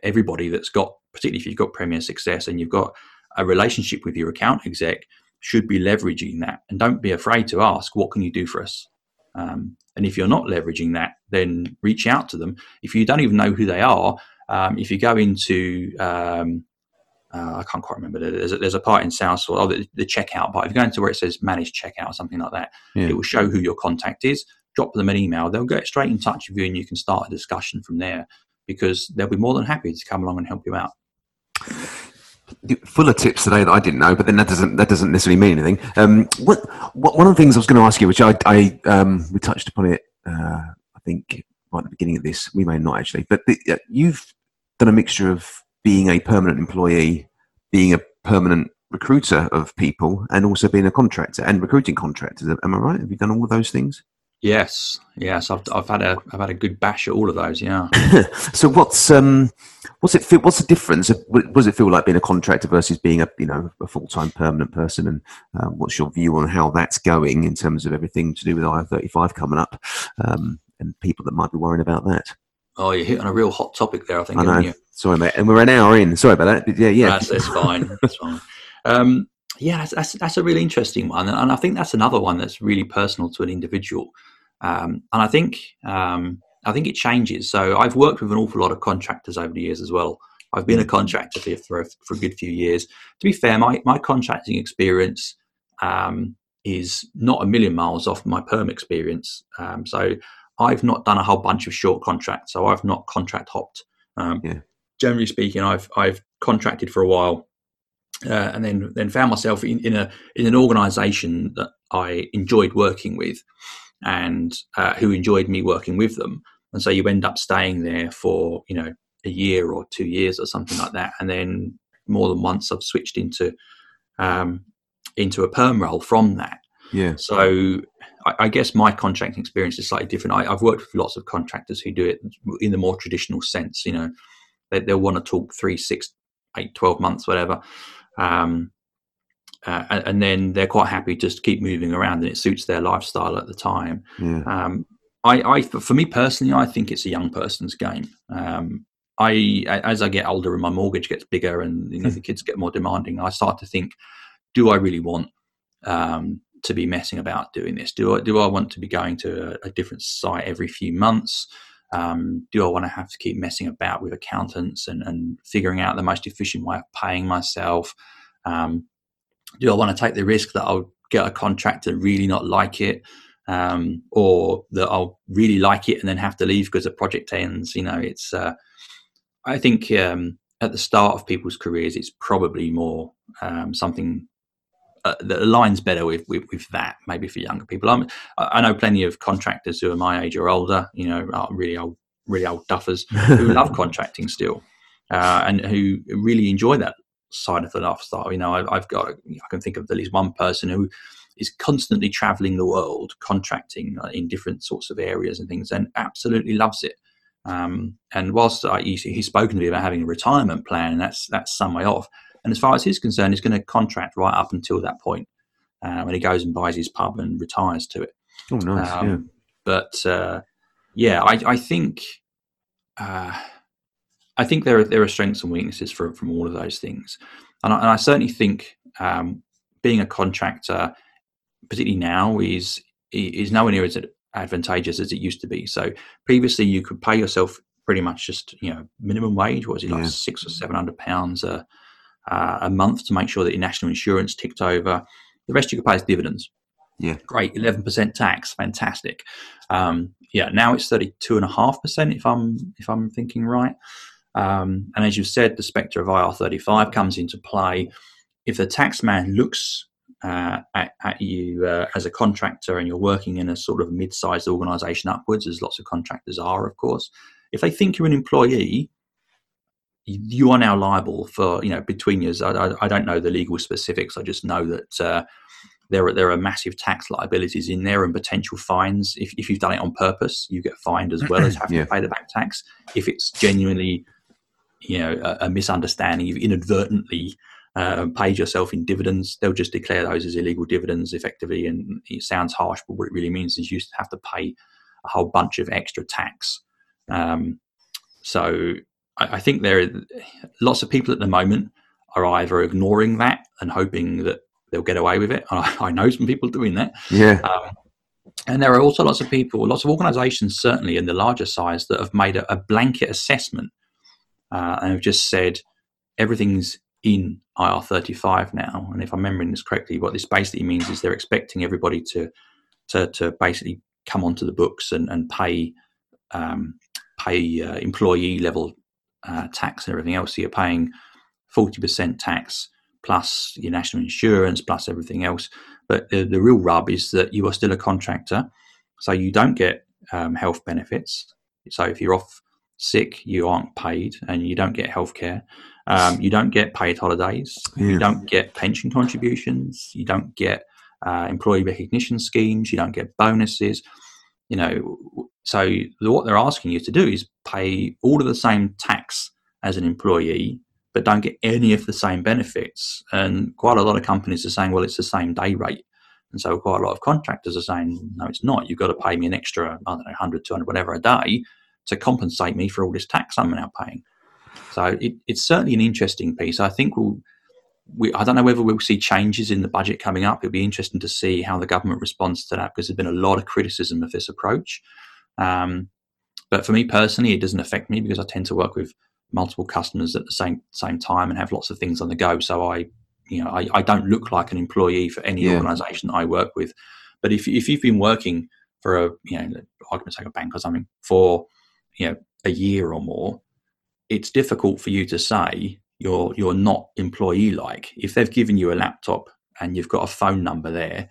everybody that's got particularly if you've got Premier Success and you've got a relationship with your account exec, should be leveraging that. And don't be afraid to ask, what can you do for us? Um, and if you're not leveraging that, then reach out to them. If you don't even know who they are, um, if you go into um, uh, I can't quite remember. There's a, there's a part in Salesforce, oh, the, the, checkout part. If you go into where it says manage checkout or something like that, yeah. it will show who your contact is. Drop them an email. They'll get straight in touch with you and you can start a discussion from there because they'll be more than happy to come along and help you out. Full of tips today that I didn't know, but then that doesn't that doesn't necessarily mean anything. Um, what, what, one of the things I was going to ask you, which I, I um, we touched upon it, uh, I think right at the beginning of this, we may not actually, but the, uh, you've done a mixture of being a permanent employee, being a permanent recruiter of people, and also being a contractor and recruiting contractors. Am I right? Have you done all of those things? Yes, yes, I've, I've had a I've had a good bash at all of those. Yeah. so what's um what's it feel, what's the difference? What does it feel like being a contractor versus being a you know a full time permanent person? And um, what's your view on how that's going in terms of everything to do with IR thirty five coming up um, and people that might be worrying about that? Oh, you're hitting a real hot topic there. I think. I know. Sorry, mate. And we're an hour in. Sorry about that. But yeah, yeah. That's, that's fine. That's fine. Um, yeah, that's, that's, that's a really interesting one, and I think that's another one that's really personal to an individual. Um, and I think um, I think it changes. So I've worked with an awful lot of contractors over the years as well. I've been a contractor for for, for a good few years. To be fair, my my contracting experience um, is not a million miles off my perm experience. Um, so I've not done a whole bunch of short contracts, so I've not contract hopped. Um, yeah. Generally speaking, I've I've contracted for a while, uh, and then then found myself in, in a in an organisation that I enjoyed working with, and uh, who enjoyed me working with them. And so you end up staying there for you know a year or two years or something like that, and then more than once I've switched into um, into a perm role from that. Yeah. So I, I, guess my contracting experience is slightly different. I, have worked with lots of contractors who do it in the more traditional sense. You know, they, will want to talk three, six, eight, 12 months, whatever. Um, uh, and, and, then they're quite happy just to keep moving around and it suits their lifestyle at the time. Yeah. Um, I, I, for me personally, I think it's a young person's game. Um, I, as I get older and my mortgage gets bigger and you know, the kids get more demanding, I start to think, do I really want um, to be messing about doing this? Do I do I want to be going to a, a different site every few months? Um, do I want to have to keep messing about with accountants and, and figuring out the most efficient way of paying myself? Um, do I want to take the risk that I'll get a contract and really not like it, um, or that I'll really like it and then have to leave because the project ends? You know, it's. Uh, I think um, at the start of people's careers, it's probably more um, something uh, that aligns better with, with, with that. Maybe for younger people, I'm, i know plenty of contractors who are my age or older. You know, really old, really old duffers who love contracting still, uh, and who really enjoy that side of the lifestyle. You know, I, have got I can think of at least one person who is constantly traveling the world, contracting uh, in different sorts of areas and things, and absolutely loves it. Um, and whilst I, he's, he's spoken to me about having a retirement plan, and that's that's some way off. And as far as he's concerned, he's going to contract right up until that point uh, when he goes and buys his pub and retires to it. Oh, nice. Um, yeah. But uh, yeah, I, I think uh, I think there are there are strengths and weaknesses from from all of those things, and I, and I certainly think um, being a contractor, particularly now, is is nowhere near as advantageous as it used to be. So previously, you could pay yourself pretty much just you know minimum wage. What was it like six or seven hundred pounds a uh, a month to make sure that your national insurance ticked over. The rest you could pay as dividends. Yeah, great, eleven percent tax, fantastic. Um, yeah, now it's thirty-two and a half percent if I'm if I'm thinking right. Um, and as you said, the spectre of IR thirty-five comes into play. If the tax man looks uh, at, at, you uh, as a contractor and you're working in a sort of mid-sized organisation upwards, as lots of contractors are, of course. If they think you're an employee, you are now liable for you know between years. I, I, I don't know the legal specifics. I just know that uh, there are there are massive tax liabilities in there and potential fines. If if you've done it on purpose, you get fined as well as having yeah. to pay the back tax. If it's genuinely you know a, a misunderstanding, you've inadvertently uh, paid yourself in dividends, they'll just declare those as illegal dividends effectively. And it sounds harsh, but what it really means is you have to pay a whole bunch of extra tax. Um, so I, I think there are lots of people at the moment are either ignoring that and hoping that they'll get away with it. I, I know some people doing that. Yeah. Um, and there are also lots of people, lots of organizations, certainly in the larger size, that have made a, a blanket assessment uh, and have just said everything's in IR35 now. And if I'm remembering this correctly, what this basically means is they're expecting everybody to to, to basically come onto the books and, and pay um, pay uh, employee level uh, tax and everything else. So you're paying 40% tax plus your national insurance plus everything else. But the, the real rub is that you are still a contractor, so you don't get um, health benefits. So if you're off sick, you aren't paid, and you don't get healthcare. Um, you don't get paid holidays. Yeah. You don't get pension contributions. You don't get uh, employee recognition schemes. You don't get bonuses. You know, so what they're asking you to do is pay all of the same tax as an employee, but don't get any of the same benefits. And quite a lot of companies are saying, well, it's the same day rate. And so quite a lot of contractors are saying, no, it's not. You've got to pay me an extra, I don't know, 100, 200, whatever a day to compensate me for all this tax I'm now paying. So it, it's certainly an interesting piece. I think we'll, we, I don't know whether we'll see changes in the budget coming up. It'll be interesting to see how the government responds to that because there's been a lot of criticism of this approach. Um, but for me personally, it doesn't affect me because I tend to work with multiple customers at the same same time and have lots of things on the go. So I, you know, I, I don't look like an employee for any yeah. organisation I work with. But if if you've been working for a, you know, I'm going to take a bank or something for, you know, a year or more, it's difficult for you to say you're you're not employee like if they've given you a laptop and you've got a phone number there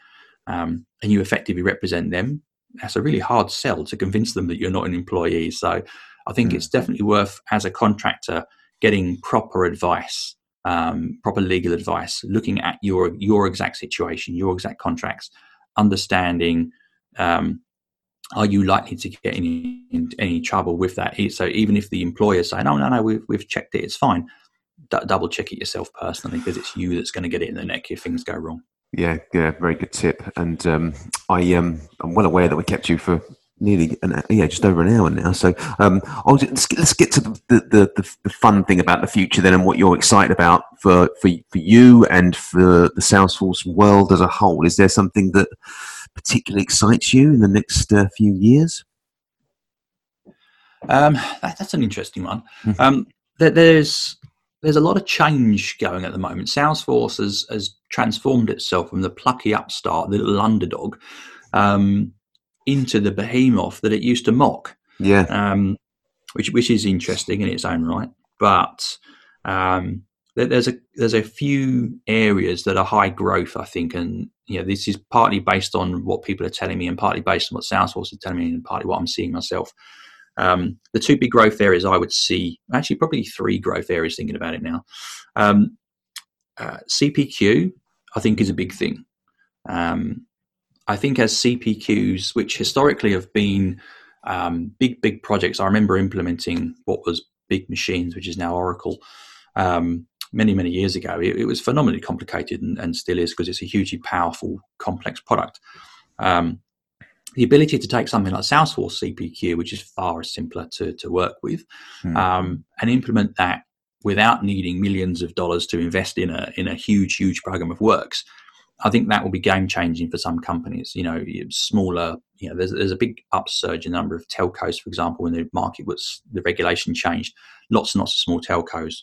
um, and you effectively represent them that's a really hard sell to convince them that you're not an employee so i think mm. it's definitely worth as a contractor getting proper advice um, proper legal advice looking at your your exact situation your exact contracts understanding um, are you likely to get any any trouble with that? So even if the employer say, no, no, no, we've, we've checked it, it's fine. D- double check it yourself personally because it's you that's going to get it in the neck if things go wrong. Yeah, yeah, very good tip. And um, I um, I'm well aware that we kept you for nearly an yeah just over an hour now. So um, I'll just, let's, get, let's get to the, the, the, the, fun thing about the future then, and what you're excited about for for for you and for the Salesforce world as a whole. Is there something that particularly excites you in the next uh, few years? Um, that, that's an interesting one. Mm-hmm. Um, there, there's there's a lot of change going at the moment. Salesforce has, has transformed itself from the plucky upstart, the little underdog, um, into the behemoth that it used to mock. Yeah. Um, which which is interesting in its own right, but um, there's a there's a few areas that are high growth, I think, and you know this is partly based on what people are telling me, and partly based on what Salesforce is telling me, and partly what I'm seeing myself. Um, the two big growth areas I would see, actually, probably three growth areas. Thinking about it now, um, uh, CPQ, I think, is a big thing. Um, I think as CPQs, which historically have been um, big, big projects, I remember implementing what was BigMachines, which is now Oracle. Um, many, many years ago, it, it was phenomenally complicated and, and still is because it's a hugely powerful, complex product. Um, the ability to take something like Salesforce CPQ, which is far simpler to, to work with, mm. um, and implement that without needing millions of dollars to invest in a in a huge, huge program of works, I think that will be game changing for some companies. You know, smaller. You know, there's there's a big upsurge in the number of telcos, for example, when the market was the regulation changed. Lots and lots of small telcos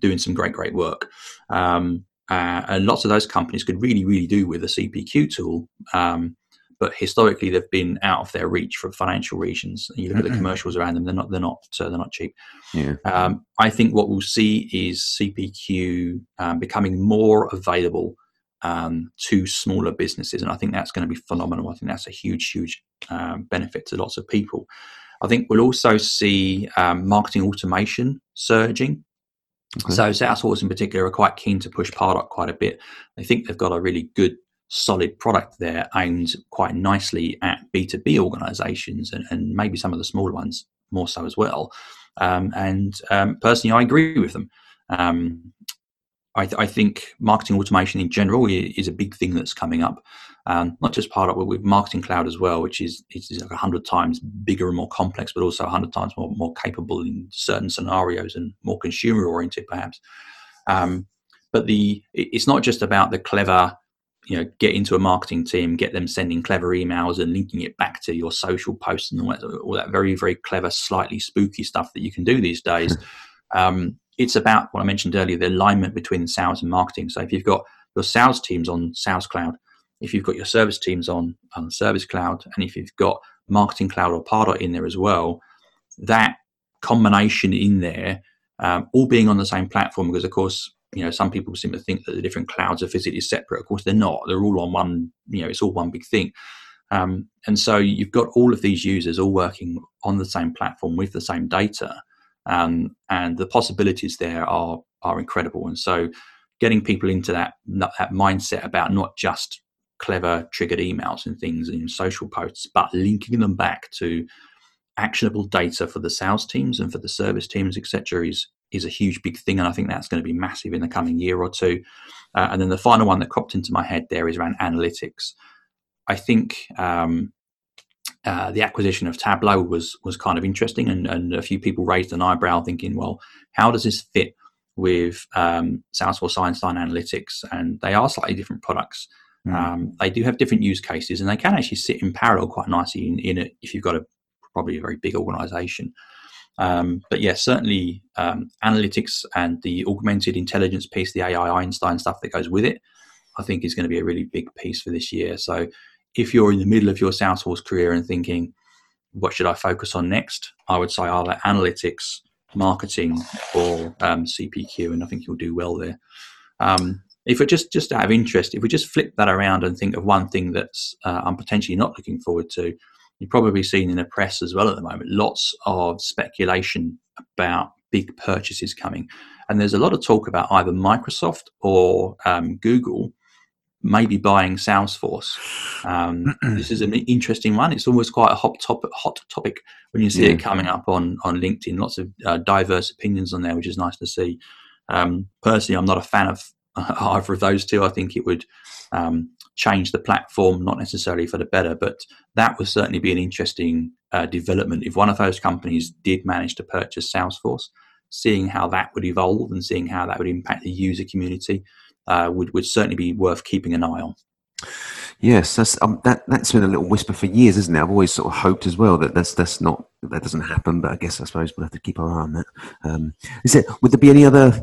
doing some great, great work. Um, uh, and lots of those companies could really, really do with a CPQ tool. Um, but historically, they've been out of their reach for financial reasons. You look mm-hmm. at the commercials around them; they're not, they're not, uh, they're not cheap. Yeah. Um, I think what we'll see is CPQ um, becoming more available um, to smaller businesses, and I think that's going to be phenomenal. I think that's a huge, huge um, benefit to lots of people. I think we'll also see um, marketing automation surging. Okay. So Salesforce in particular are quite keen to push Pardot quite a bit. They think they've got a really good, solid product there aimed quite nicely at B2B organizations and, and maybe some of the smaller ones more so as well. Um, and um, personally, I agree with them. Um, I, th- I, think marketing automation in general is a big thing that's coming up. Um, not just Pardot with marketing cloud as well, which is is like a hundred times bigger and more complex, but also a hundred times more more capable in certain scenarios and more consumer oriented, perhaps. Um, but the it's not just about the clever you know get into a marketing team get them sending clever emails and linking it back to your social posts and all that, all that very very clever slightly spooky stuff that you can do these days um, it's about what i mentioned earlier the alignment between sales and marketing. So if you've got your sales teams on sales cloud if you've got your service teams on on service cloud and if you've got marketing cloud or pardot in there as well that combination in there um, all being on the same platform because of course you know some people seem to think that the different clouds are physically separate. Of course they're not. They're all on one you know it's all one big thing. Um, and so you've got all of these users all working on the same platform with the same data um, and the possibilities there are are incredible and so getting people into that that mindset about not just clever triggered emails and things in social posts but linking them back to actionable data for the sales teams and for the service teams etc is is a huge big thing, and I think that's going to be massive in the coming year or two. Uh, and then the final one that cropped into my head there is around analytics. I think um, uh, the acquisition of Tableau was was kind of interesting, and, and a few people raised an eyebrow, thinking, "Well, how does this fit with um, Salesforce Einstein Analytics?" And they are slightly different products. Mm. Um, they do have different use cases, and they can actually sit in parallel quite nicely in, in it if you've got a probably a very big organization. Um, but yeah, certainly um, analytics and the augmented intelligence piece, the AI Einstein stuff that goes with it, I think is going to be a really big piece for this year. So if you're in the middle of your Salesforce career and thinking, what should I focus on next? I would say either analytics, marketing, or um, CPQ, and I think you'll do well there. Um, if we just just out of interest, if we just flip that around and think of one thing that's uh, I'm potentially not looking forward to, You've probably seen in the press as well at the moment lots of speculation about big purchases coming. And there's a lot of talk about either Microsoft or um, Google maybe buying Salesforce. Um, this is an interesting one. It's almost quite a hot topic, hot topic when you see yeah. it coming up on, on LinkedIn. Lots of uh, diverse opinions on there, which is nice to see. Um, personally, I'm not a fan of either of those two. I think it would um, change the platform, not necessarily for the better, but that would certainly be an interesting uh, development. If one of those companies did manage to purchase Salesforce, seeing how that would evolve and seeing how that would impact the user community uh, would, would certainly be worth keeping an eye on. Yes, that's um, that. That's been a little whisper for years, isn't it? I've always sort of hoped as well that that's that's not that doesn't happen. But I guess I suppose we'll have to keep our eye on that. Um, is it? Would there be any other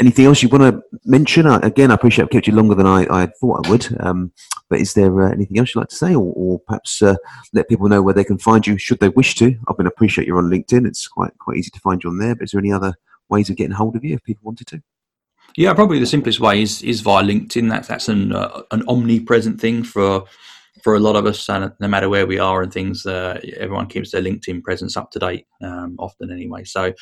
Anything else you want to mention? again, I appreciate I've kept you longer than I, I thought I would. Um, but is there uh, anything else you'd like to say, or, or perhaps uh, let people know where they can find you should they wish to? I mean, I appreciate you're on LinkedIn; it's quite quite easy to find you on there. But is there any other ways of getting hold of you if people wanted to? Yeah, probably the simplest way is is via LinkedIn. That's that's an uh, an omnipresent thing for for a lot of us, and no matter where we are and things, uh, everyone keeps their LinkedIn presence up to date, um, often anyway. So,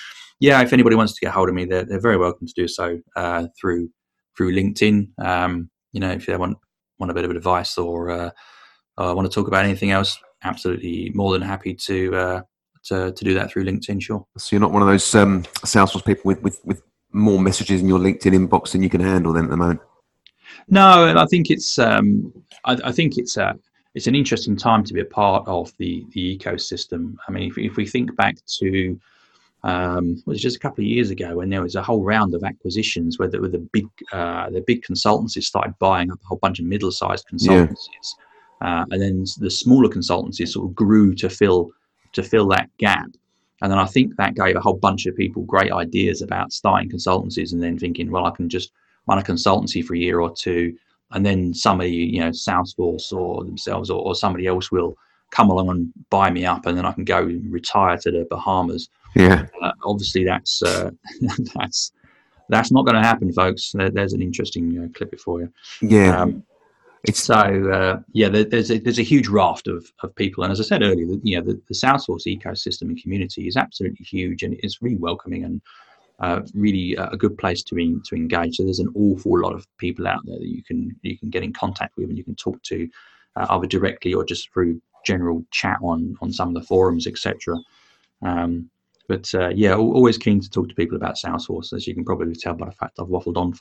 yeah, if anybody wants to get hold of me, they're, they're very welcome to do so uh, through through LinkedIn. Um, you know, if they want want a bit of advice or uh, uh, want to talk about anything else, absolutely more than happy to uh, to, to do that through LinkedIn. Sure. So you're not one of those um, Salesforce people with, with with more messages in your LinkedIn inbox than you can handle then at the moment. No, and I think it's um, I, I, think it's a it's an interesting time to be a part of the the ecosystem. I mean, if, if we think back to um, it was just a couple of years ago when there was a whole round of acquisitions where the, where the big uh, the big consultancies started buying up a whole bunch of middle sized consultancies, yeah. uh, and then the smaller consultancies sort of grew to fill to fill that gap. And then I think that gave a whole bunch of people great ideas about starting consultancies and then thinking, well, I can just run a consultancy for a year or two, and then somebody, you know, Salesforce or themselves or, or somebody else will come along and buy me up, and then I can go retire to the Bahamas. Yeah. Uh, obviously, that's uh, that's that's not going to happen, folks. There, there's an interesting uh, clip for you. Yeah. Um, it's so uh, yeah. There, there's a, there's a huge raft of, of people, and as I said earlier, the, you know, the, the Salesforce ecosystem and community is absolutely huge, and it's really welcoming and uh, really a good place to in, to engage. So there's an awful lot of people out there that you can you can get in contact with and you can talk to uh, either directly or just through general chat on on some of the forums, etc. Um, But uh, yeah, always keen to talk to people about Salesforce, as you can probably tell by the fact I've waffled on.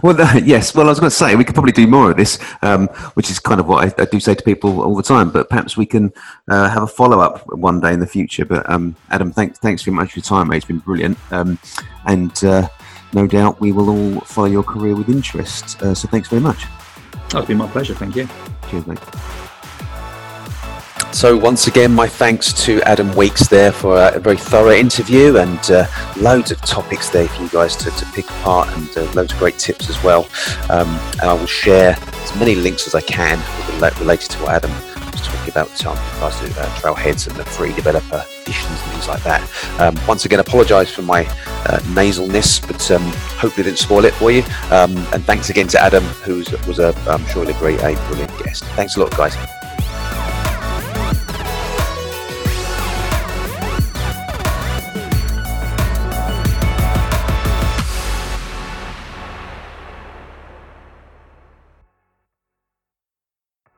well, uh, yes. Well, I was going to say we could probably do more of this, um, which is kind of what I, I, do say to people all the time. But perhaps we can uh, have a follow up one day in the future. But um, Adam, thanks thanks very much for your time, mate. It's been brilliant, um, and uh, no doubt we will all follow your career with interest. Uh, so thanks very much. Oh, it's been my pleasure. Thank you. Cheers, mate. So, once again, my thanks to Adam Weeks there for a very thorough interview and uh, loads of topics there for you guys to, to pick apart and uh, loads of great tips as well. Um, and I will share as many links as I can related to what Adam was talking about um, regards to uh, Trailheads and the free developer editions and things like that. Um, once again, apologise for my uh, nasalness, but um, hopefully didn't spoil it for you. Um, and thanks again to Adam, who was, a, I'm sure, a great, a brilliant guest. Thanks a lot, guys.